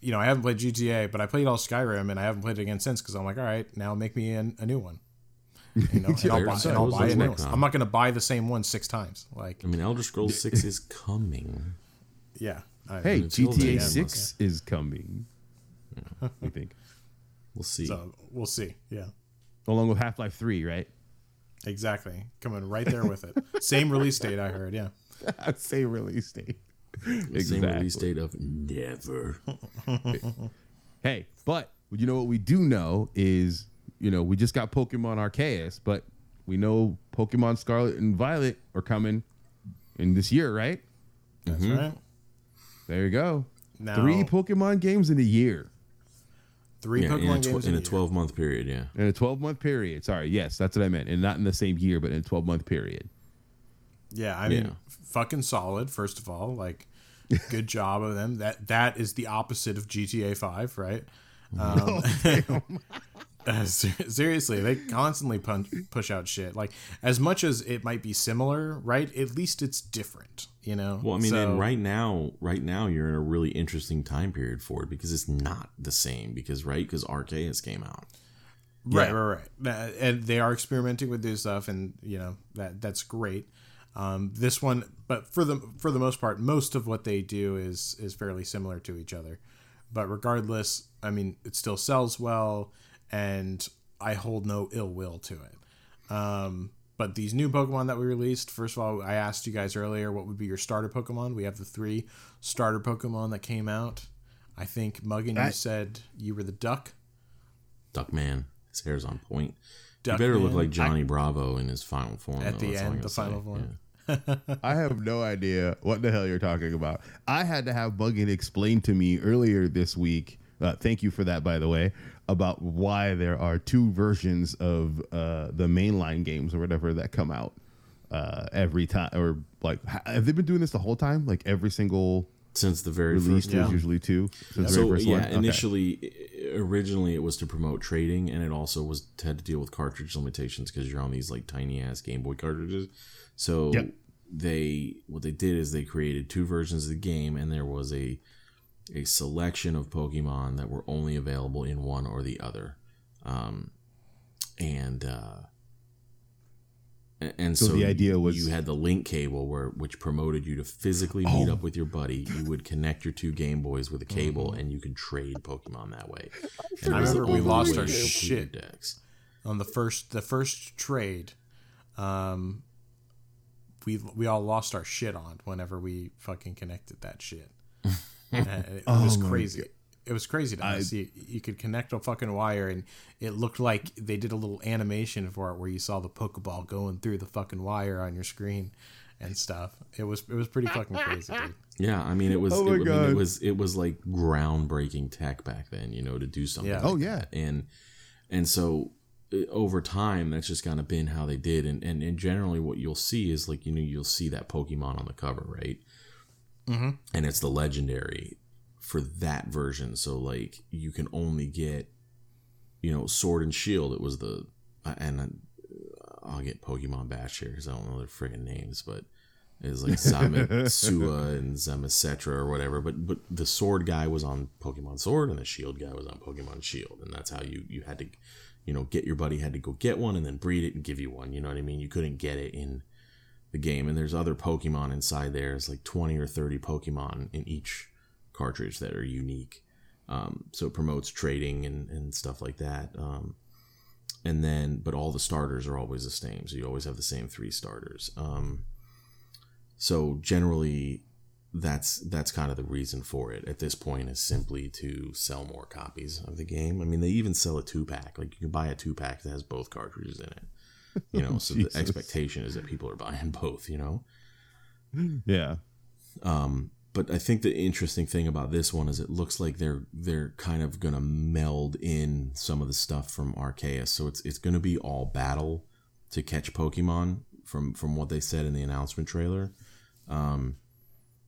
you know, I haven't played GTA. But I played all Skyrim, and I haven't played it again since because I'm like, all right, now make me an, a new one. You know, and I'll buy, There's- and I'll there's buy a new like, one. um, I'm not going to buy the same one six times. Like, I mean, Elder Scrolls 6 is coming. yeah. I, Hey, GTA then, Six is coming. I think, We'll see. So we'll see. Yeah. along with Half Life Three, right? Exactly. Coming right there with it. Same release date, I heard. Yeah. I'd say release date. The Same release date of never. Hey, but you know what we do know is, you know, we just got Pokemon Arceus, but we know Pokemon Scarlet and Violet are coming in this year, right? That's Mm-hmm. right. There you go. Now, Three Pokemon games in a year. three Yeah, in Pokemon a, tw- games in a year. 12 month period, yeah. In a 12 month period. Sorry, yes, that's what I meant. And not in the same year, but in a 12 month period. Yeah, I mean, Yeah. fucking solid. First of all, like, good job of them. That that is the opposite of GTA Five, right? Um, uh, ser- seriously, they constantly punch, push out shit. Like, as much as it might be similar, right? At least it's different, you know. Well, I mean, So- and right now, right now, you're in a really interesting time period for it because it's not the same. Because right, because Arceus came out. Right, Yeah. right, right. And they are experimenting with new stuff, and you know that that's great. Um, this one, but for the for the most part, most of what they do is is fairly similar to each other. But regardless, I mean, it still sells well, and I hold no ill will to it. Um, but these new Pokemon that we released, first of all, I asked you guys earlier what would be your starter Pokemon. We have the three starter Pokemon that came out. I think Muggin, you said you were the duck. Duckman, his hair's on point. he Duckman. better look like Johnny Bravo in his final form At though, the that's I end, the final say. form. Yeah. I have no idea what the hell you're talking about. I had to have Buggin explain to me earlier this week. Uh, thank you for that, by the way, about why there are two versions of uh, the mainline games or whatever that come out uh, every time. Or like, have they been doing this the whole time? Like every single Since the very release, first Yeah. usually two. Since the So very first yeah, one? Okay. initially, originally it was to promote trading, and it also was had to deal with cartridge limitations because you're on these like tiny ass Game Boy cartridges. So Yep. they what they did is they created two versions of the game, and there was a a selection of Pokemon that were only available in one or the other, um, and. uh and So so, the idea was- you had the link cable where which promoted you to physically meet up with your buddy. You would connect your two Game Boys with a cable, and you could trade Pokemon that way. And I it was the remember we lost our shit. decks. on the first the first trade um we we all lost our shit on whenever we fucking connected that shit And it, it was crazy it was crazy to us you, you could connect a fucking wire and it looked like they did a little animation for it where you saw the pokeball going through the fucking wire on your screen and stuff it was it was pretty fucking crazy dude. Yeah, I mean it was. Oh it, my I mean, it was. It was like groundbreaking tech back then. You know, to do something. Yeah. like Oh, yeah. that. and and so uh, over time, that's just kind of been how they did. And, and and generally, what you'll see is like you know you'll see that Pokemon on the cover, right? Mm-hmm. And it's the legendary for that version. So like you can only get, you know, Sword and Shield. It was the and uh, I'll get Pokemon Bash here because I don't know their friggin' names, but it's like Zamasua and Zamasetra or whatever. But but the sword guy was on Pokemon Sword and the shield guy was on Pokemon Shield, and that's how you you had to, you know, get your buddy had to go get one and then breed it and give you one. You know what I mean? You couldn't get it in the game, and there's other Pokemon inside there. It's like twenty or thirty Pokemon in each cartridge that are unique. Um, so it promotes trading and, and stuff like that. Um, and then, but all the starters are always the same. So you always have the same three starters. Um, so generally, that's that's kind of the reason for it at this point is simply to sell more copies of the game. I mean, they even sell a two pack. Like you can buy a two pack that has both cartridges in it. You know, so the expectation is that people are buying both. You know, Yeah. Um, but I think the interesting thing about this one is it looks like they're they're kind of gonna meld in some of the stuff from Arceus. So it's it's gonna be all battle to catch Pokemon from from what they said in the announcement trailer. Um,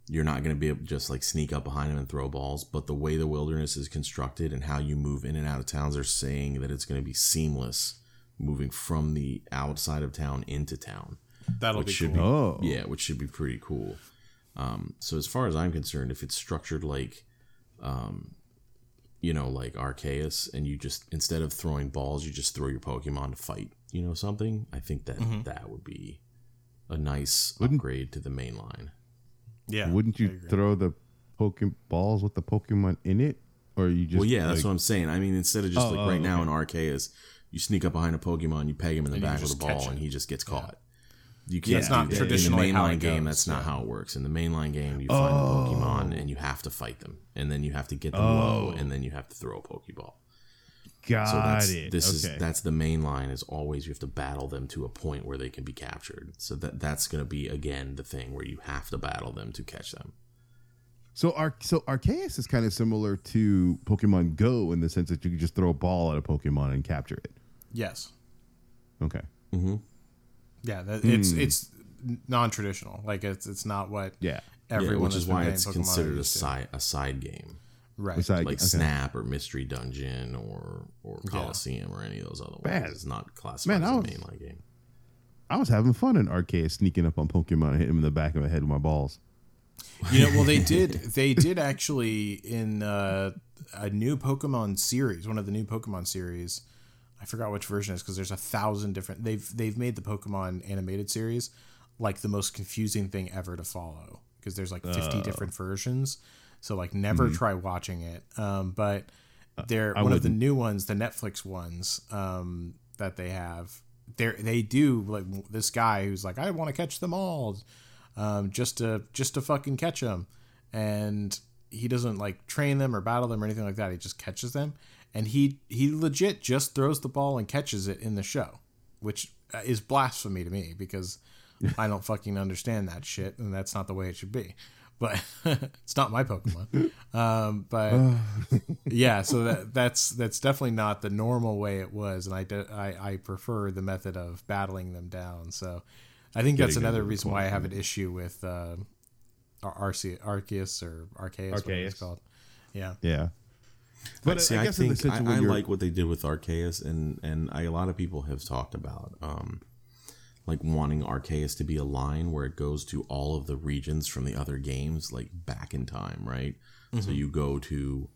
you're not gonna be able to just like sneak up behind them and throw balls, but the way the wilderness is constructed and how you move in and out of towns, they're saying that it's gonna be seamless moving from the outside of town into town That'll which be should cool. be Oh. yeah, which should be pretty cool. Um, so as far as I'm concerned, if it's structured like, um, you know, like Arceus, and you just instead of throwing balls, you just throw your Pokemon to fight, you know, something. I think that Mm-hmm. that would be a nice Wouldn't- upgrade to the main line. Yeah. Wouldn't you throw the Pokemon balls with the Pokemon in it, or you just? well, yeah, that's what I'm saying. I mean, instead of just Oh, like oh, right now okay. in Arceus, you sneak up behind a Pokemon, you peg him in the And back with a just catch ball, and he just gets caught. You can't do not that. in the mainline game. That's not how it works. In the mainline game, you find a Pokemon oh. and you have to fight them, and then you have to get them low, Oh. and then you have to throw a Pokeball. got So that's it. this okay. is that's the main line. Is always you have to battle them to a point where they can be captured. So that that's going to be again the thing where you have to battle them to catch them. So Ar- so Arceus is kind of similar to Pokemon Go in the sense that you can just throw a ball at a Pokemon and capture it. Yes. Okay. Yeah. That, It's Hmm. it's non-traditional. Like it's it's not what Yeah. everyone yeah, which is why it's Pokemon considered a side a side game. Right. It's like, like okay. Snap or Mystery Dungeon or or Colosseum or any of those other ones. Man. It's not classified Man, as I a was- mainline game. I was having fun in Arceus, sneaking up on Pokemon and hitting him in the back of the head with my balls. You know, well, they did. They did actually in uh, a new Pokemon series, one of the new Pokemon series. I forgot which version it is because there's a thousand different. They've they've made the Pokemon animated series like the most confusing thing ever to follow because there's like 50 different versions. So like never try watching it. Um, but they're I one of the new ones, the Netflix ones um, that they have. They they do like this guy who's like I want to catch them all um, just to just to fucking catch them, and he doesn't like train them or battle them or anything like that. He just catches them, and he he legit just throws the ball and catches it in the show, which uh, is blasphemy to me because I don't fucking understand that shit, and that's not the way it should be. But it's not my Pokemon. Um, but yeah, so that that's that's definitely not the normal way it was, and I, de- I I prefer the method of battling them down. So I think that's another them to the reason why I have an issue with uh, Ar- Arce- Arceus or Arceus, whatever it's called. Yeah, Yeah. But see, I, guess in the think I, of I like what they did with Arceus, and and I, a lot of people have talked about um, like wanting Arceus to be a line where it goes to all of the regions from the other games, like back in time, right? So you go to,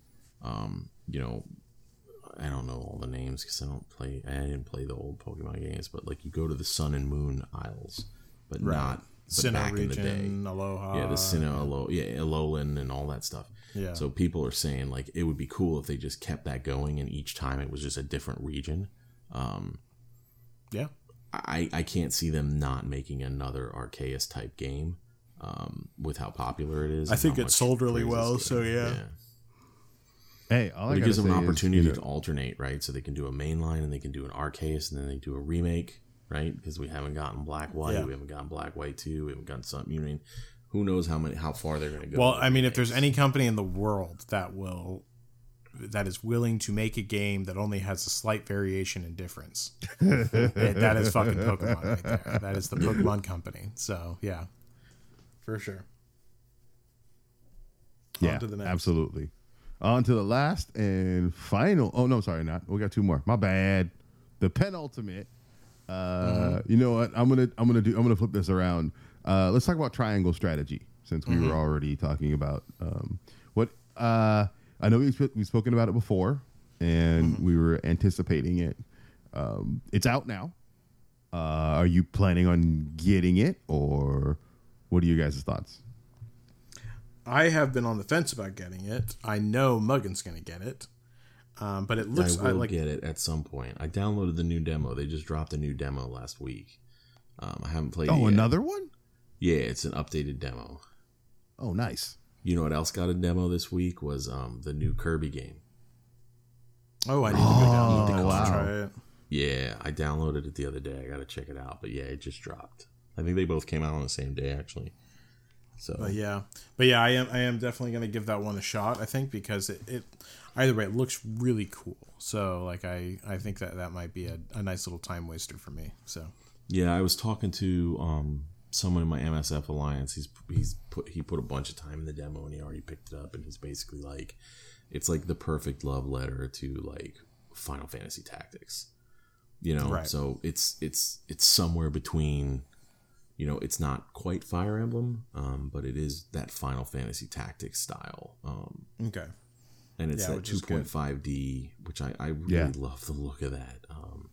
um, you know, I don't know all the names because I don't play. I didn't play the old Pokemon games, but like you go to the Sun and Moon Isles, but not but Sinnoh back in the day. Aloha. Yeah, the Sinnoh, Alo- yeah, Alolan and all that stuff. Yeah. So people are saying like it would be cool if they just kept that going, and each time it was just a different region. Um, yeah. I I can't see them not making another Arceus type game. Um, with how popular it is, I think it sold really well, so yeah. Hey, all I But it gives them an opportunity to alternate, right? So they can do a mainline and they can do an Arceus, and then they do a remake, right? Because we haven't gotten Black White, Yeah. we haven't gotten Black White Two, we haven't gotten something. You mean, who knows how many, how far they're going to go? Well, I mean, if there's any company in the world that will that is willing to make a game that only has a slight variation in difference, eh, that is fucking Pokemon right there. That is the Pokemon company. So yeah, for sure. yeah, to the next. absolutely. On to the last and final. Oh no, sorry, not. We got two more. My bad. The penultimate. Uh, Mm-hmm. You know what? I'm gonna I'm gonna do I'm gonna flip this around. Uh, let's talk about triangle strategy since we Mm-hmm. were already talking about um, what uh, I know we've, we've spoken about it before and Mm-hmm. we were anticipating it. Um, it's out now. Uh, are you planning on getting it or what are you guys' thoughts? I have been on the fence about getting it. I know Muggin's gonna get it, um, but it looks like. I will like get it at some point. I downloaded the new demo. They just dropped a new demo last week. Um, I haven't played. it Oh, yet. another one? Yeah, it's an updated demo. Oh, nice. You know what else got a demo this week was um, the new Kirby game. oh, I need to go down Oh, and wow. try it. Yeah, I downloaded it the other day. I got to check it out. But yeah, it just dropped. I think they both came out on the same day actually. So But yeah, but yeah, I am I am definitely gonna give that one a shot. I think because it, it either way it looks really cool. So like I I think that that might be a, a nice little time waster for me. So Yeah, I was talking to um, someone in my MSF alliance. He's he's put he put a bunch of time in the demo and he already picked it up. And he's basically like, it's like the perfect love letter to like Final Fantasy Tactics. You know, Right. so it's it's it's somewhere between. You know, it's not quite Fire Emblem, um, but it is that Final Fantasy Tactics style. Um, okay, and it's Yeah, that which is good. 2.5D, which I, I really Yeah. love the look of that. Um,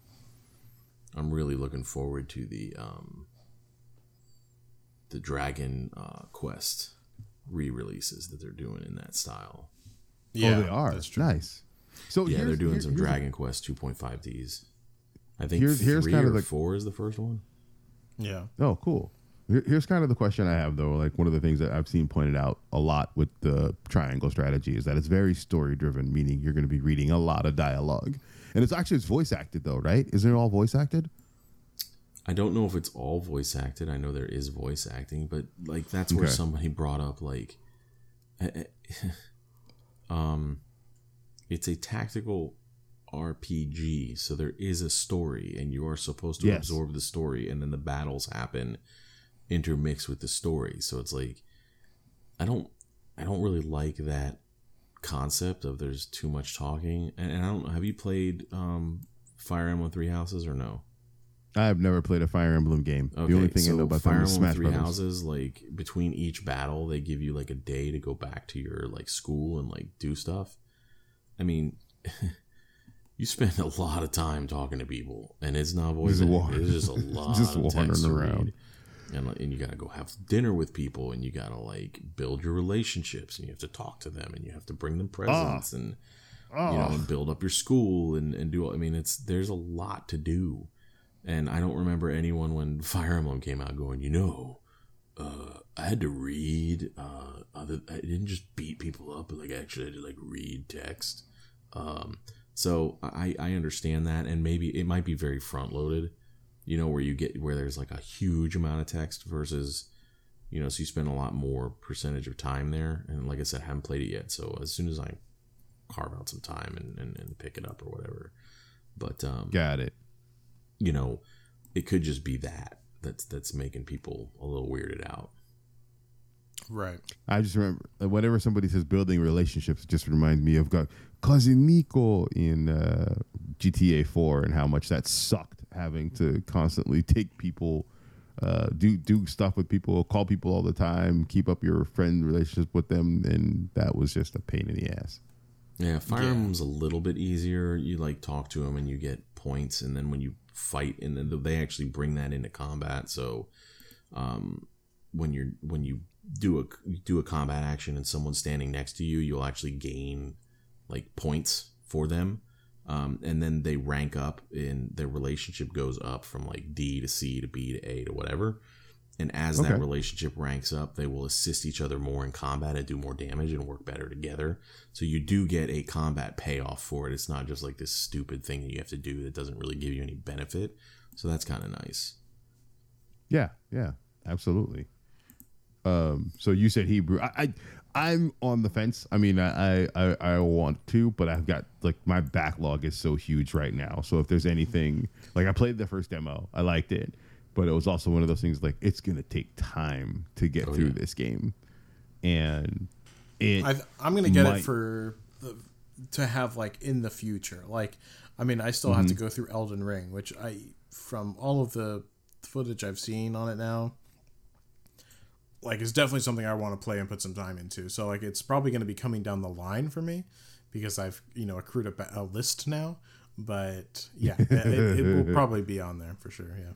I'm really looking forward to the um, the Dragon uh, Quest re-releases that they're doing in that style. yeah, oh, they are. That's true. Nice. So Yeah, they're doing here- some here's- Dragon Quest 2.5Ds. I think Here's- here's three kind or of the- four is the first one. Yeah, Oh, cool. Here- Here's kind of the question I have though. Like one of the things that I've seen pointed out a lot with the triangle strategy is that it's very story driven, meaning you're going to be reading a lot of dialogue, and it's actually it's voice acted though, right? Isn't it all voice acted? I don't know if it's all voice acted. I know there is voice acting, but like that's where Okay. somebody brought up like, um, it's a tactical RPG, so there is a story, and you are supposed to Yes. absorb the story, and then the battles happen intermixed with the story. So it's like, I don't, I don't really like that concept of there's too much talking. And, and I don't. Have you played um, Fire Emblem Three Houses or no? I've never played a Fire Emblem game. the only thing I know about Fire them is Emblem Smash Three Brothers. Houses, like between each battle, they give you like a day to go back to your like school and like do stuff. I mean, you spend a lot of time talking to people, and it's not voice. It's just a lot just of wandering around. And, and you gotta go have dinner with people, and you gotta like build your relationships, and you have to talk to them, and you have to bring them presents, and you know, Oh, and build up your school and, and do all, I mean, it's, there's a lot to do. And I don't remember anyone when Fire Emblem came out going, you know, uh, I had to read, uh, other, I didn't just beat people up, but like actually I had to like read text. Um, so I, I understand that. And maybe it might be very front loaded, you know, where you get, where there's like a huge amount of text versus, you know, so you spend a lot more percentage of time there. And like I said, I haven't played it yet. So as soon as I carve out some time and, and, and pick it up or whatever. But um, got it. you know, it could just be that that's that's making people a little weirded out. right. I just remember uh, whenever somebody says building relationships, it just reminds me of got cousin Niko in uh, GTA 4 and how much that sucked having to constantly take people, uh, do do stuff with people, call people all the time, keep up your friend relationship with them, and that was just a pain in the ass. Yeah, Fire Yeah. A little bit easier. You like talk to them and you get points, and then when you fight, and then they actually bring that into combat. So, um, when you're when you do a you do a combat action and someone's standing next to you, you'll actually gain like points for them. Um, and then they rank up and their relationship goes up from like D to C to B to A to whatever. And as Okay. that relationship ranks up, they will assist each other more in combat and do more damage and work better together. So you do get a combat payoff for it. It's not just like this stupid thing that you have to do that doesn't really give you any benefit. So that's kind of nice. Yeah, yeah, absolutely. Um, so you said Hebrew. I, I I'm on the fence. I mean, I, I I want to, but I've got like my backlog is so huge right now. So if there's anything like I played the first demo, I liked it, but it was also one of those things like it's gonna take time to get Oh, through yeah. this game, and it I, I'm gonna get might- it for the, to have like in the future. Like, I mean, I still have to Mm-hmm. go through Elden Ring, which I from all of the footage I've seen on it now, like it's definitely something I want to play and put some time into. So like, it's probably gonna be coming down the line for me because I've you know accrued a, a list now. But yeah, it, it will probably be on there for sure. Yeah.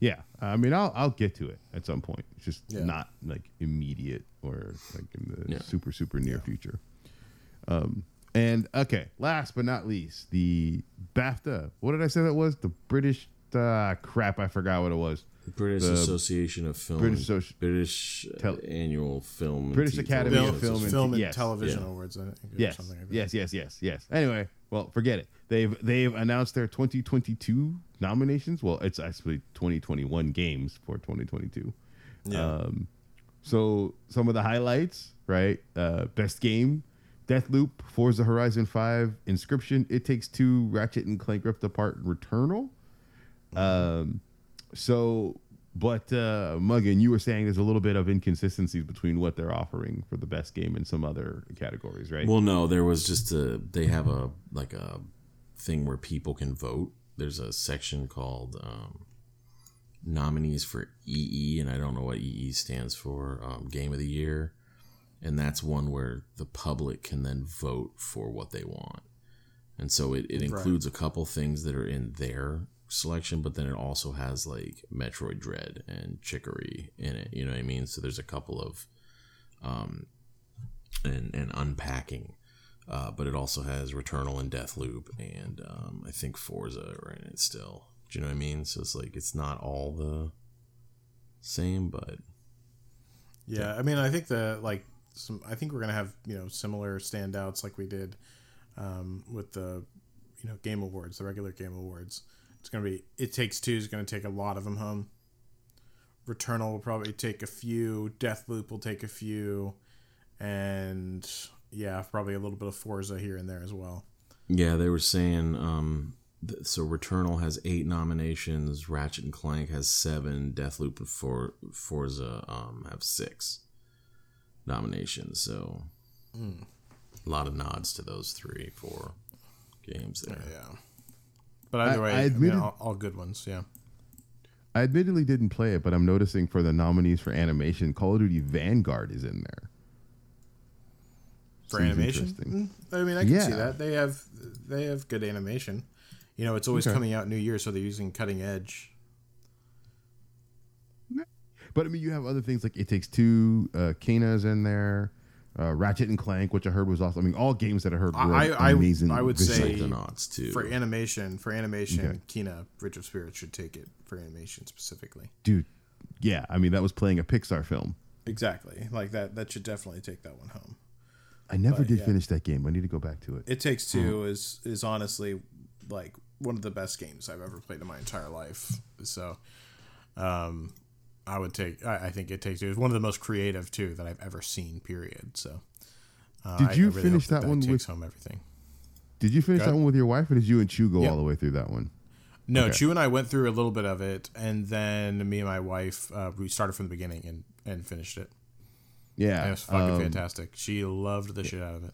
yeah. I mean, I'll I'll get to it at some point. It's just Yeah. not like immediate or like in the Yeah. super super near future. Um, and okay, last but not least, the BAFTA. What did I say that was? The British. Uh, crap, I forgot what it was. British The Association of Film, British Associ- British Tel- Annual Film, British T- Academy Film, of Television Film and- film and yes, television yeah. awards. I think, Yes, something like that. yes, yes, yes, yes. Anyway, well, forget it. They've they've announced their 2022 nominations. Well, it's actually 2021 games for 2022. Yeah. Um, So some of the highlights, right? Uh, best game, Deathloop, Forza Horizon Five, Inscryption, It Takes Two, Ratchet and Clank Rift Apart, Returnal. Um, so, but uh, Muggin, you were saying there's a little bit of inconsistencies between what they're offering for the best game and some other categories, right? Well, no, there was just a. They have a like a thing where people can vote. There's a section called um, nominees for EE, and I don't know what EE stands for. Um, Game of the Year, and that's one where the public can then vote for what they want. And so it, it includes a couple things that are in their selection, but then it also has like Metroid Dread and Chicory in it. You know what I mean? So there's a couple of um and and unpacking. Uh, but it also has Returnal and Deathloop, and um, I think Forza are in it still. Do you know what I mean? So it's like it's not all the same, but Yeah, I mean, I think the like some. I think we're gonna have you know similar standouts like we did um, with the you know game awards, the regular game awards. It's gonna be. It takes two is gonna take a lot of them home. Returnal will probably take a few. Deathloop will take a few, and yeah, probably a little bit of Forza here and there as well. Yeah, they were saying um so Returnal has eight nominations, Ratchet and Clank has seven, Deathloop and For- Forza um have six nominations. So a lot of nods to those three four games there. Yeah, but either I- way, I I, mean, all, all good ones. Yeah. I admittedly didn't play it, but I'm noticing for the nominees for animation, Call of Duty Vanguard is in there. for Seems animation. Mm, I mean, I can see that they have they have good animation. You know, it's always Okay. coming out New Year, so they're using cutting edge. But I mean, you have other things like It Takes Two, uh, Kena's in there, uh, Ratchet and Clank, which I heard was awesome. I mean, all games that I heard were I- I- amazing. I would say- too. For animation, for animation, Okay. Kena Bridge of Spirits should take it for animation specifically. dude. Yeah, I mean, that was playing a Pixar film. Exactly, like that. That should definitely take that one home. I never But, did yeah. finish that game. I need to go back to it. It Takes 2 is is honestly like one of the best games I've ever played in my entire life. So, um, I would take. I, I think It Takes Two is one of the most creative too that I've ever seen. Period. So, uh, Did you I really finish hope that one takes with- home everything? Did you finish that one with your wife, or did you and Chew go Yeah. all the way through that one? No, Okay. Chu and I went through a little bit of it, and then me and my wife uh, we started from the beginning and and finished it. Yeah, And it was fucking um, fantastic. She loved the shit out of it.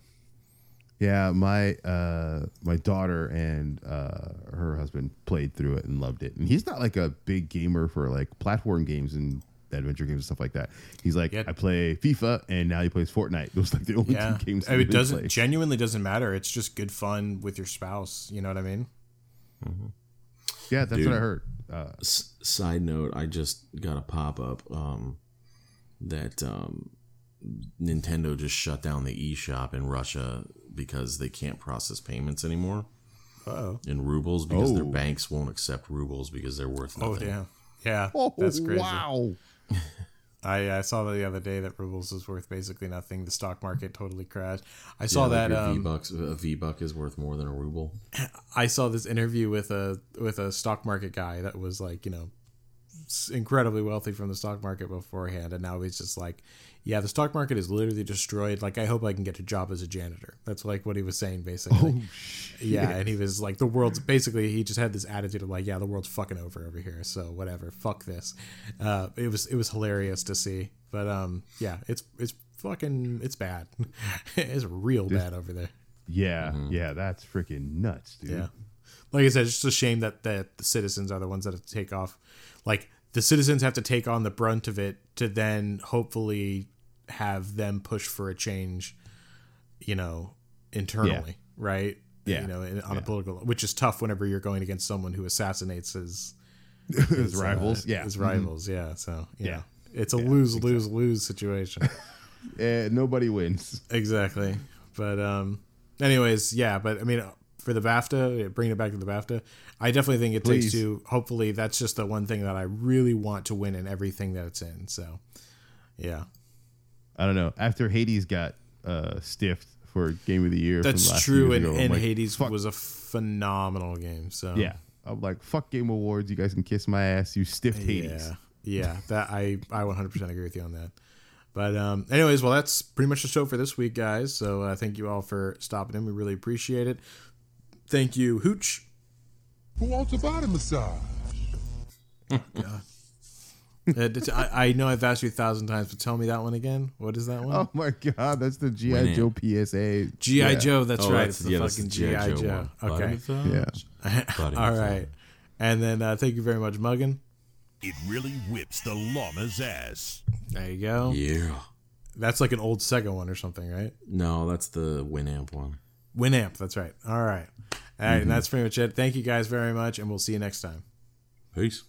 Yeah, my uh, my daughter and uh, her husband played through it and loved it. And he's not like a big gamer for like platform games and adventure games and stuff like that. He's like, Yeah. I play FIFA, and now he plays Fortnite. Those like the only Yeah, two games. I mean, it doesn't plays. genuinely doesn't matter. It's just good fun with your spouse. You know what I mean? Yeah, that's Dude. what I heard. Uh, S- side note, I just got a pop up um, that um, Nintendo just shut down the eShop in Russia because they can't process payments anymore Oh, in rubles because their Oh. banks won't accept rubles because they're worth nothing. oh nothing. yeah, yeah. oh, that's crazy. Wow. I, I saw the other day that rubles is worth basically nothing. The stock market totally crashed. I saw Yeah, like that. your Um, V-Bucks, a V buck is worth more than a ruble. I saw this interview with a with a stock market guy that was like you know incredibly wealthy from the stock market beforehand, and now he's just like, yeah, the stock market is literally destroyed. Like, I hope I can get a job as a janitor. That's like what he was saying basically. Oh shit. Yeah, and he was like, the world's basically he just had this attitude of like, yeah, the world's fucking over over here, so whatever, fuck this. Uh, it was it was hilarious to see, but um, yeah, it's it's fucking it's bad. it's real bad over there. Yeah, yeah, that's freaking nuts, dude. Yeah. Like I said, it's just a shame that, that the citizens are the ones that have to take off. Like the citizens have to take on the brunt of it to then hopefully have them push for a change, you know, internally, right? Yeah. You know, on a political, which is tough whenever you're going against someone who assassinates his, His rivals. uh, yeah. his rivals. Yeah. So, Yeah. know, it's a lose, lose, lose situation. Eh, nobody wins. Exactly. But um anyways, yeah, but I mean for the BAFTA, bringing it back to the BAFTA, I definitely think it Please. takes two. Hopefully that's just the one thing that I really want to win in everything that it's in. So yeah. I don't know. After Hades got uh, stiffed for Game of the Year, from That's last true years and, ago, and like, Hades fuck was a phenomenal game. So Yeah. I'm like, fuck Game Awards. You guys can kiss my ass. You stiffed Hades. Yeah. Yeah, that I I 100% agree with you on that. But um, anyways, well, that's pretty much the show for this week, guys. So uh, thank you all for stopping in. We really appreciate it. Thank you, Hooch. Who wants a body massage? Uh, I, I know I've asked you a thousand times, but tell me that one again. What is that one? Oh my god, that's the GI Winamp. Joe PSA. GI Yeah. Joe. That's Oh, right. that's- it's the yeah, fucking GI Joe. one. Okay. massage. Yeah. Body all And then uh, thank you very much, Muggin. It really whips the llama's ass. There you go. Yeah. That's like an old Sega one or something, right? No, that's the Winamp one. Winamp. That's right. All right. All right. And that's pretty much it. Thank you guys very much, and we'll see you next time. Peace.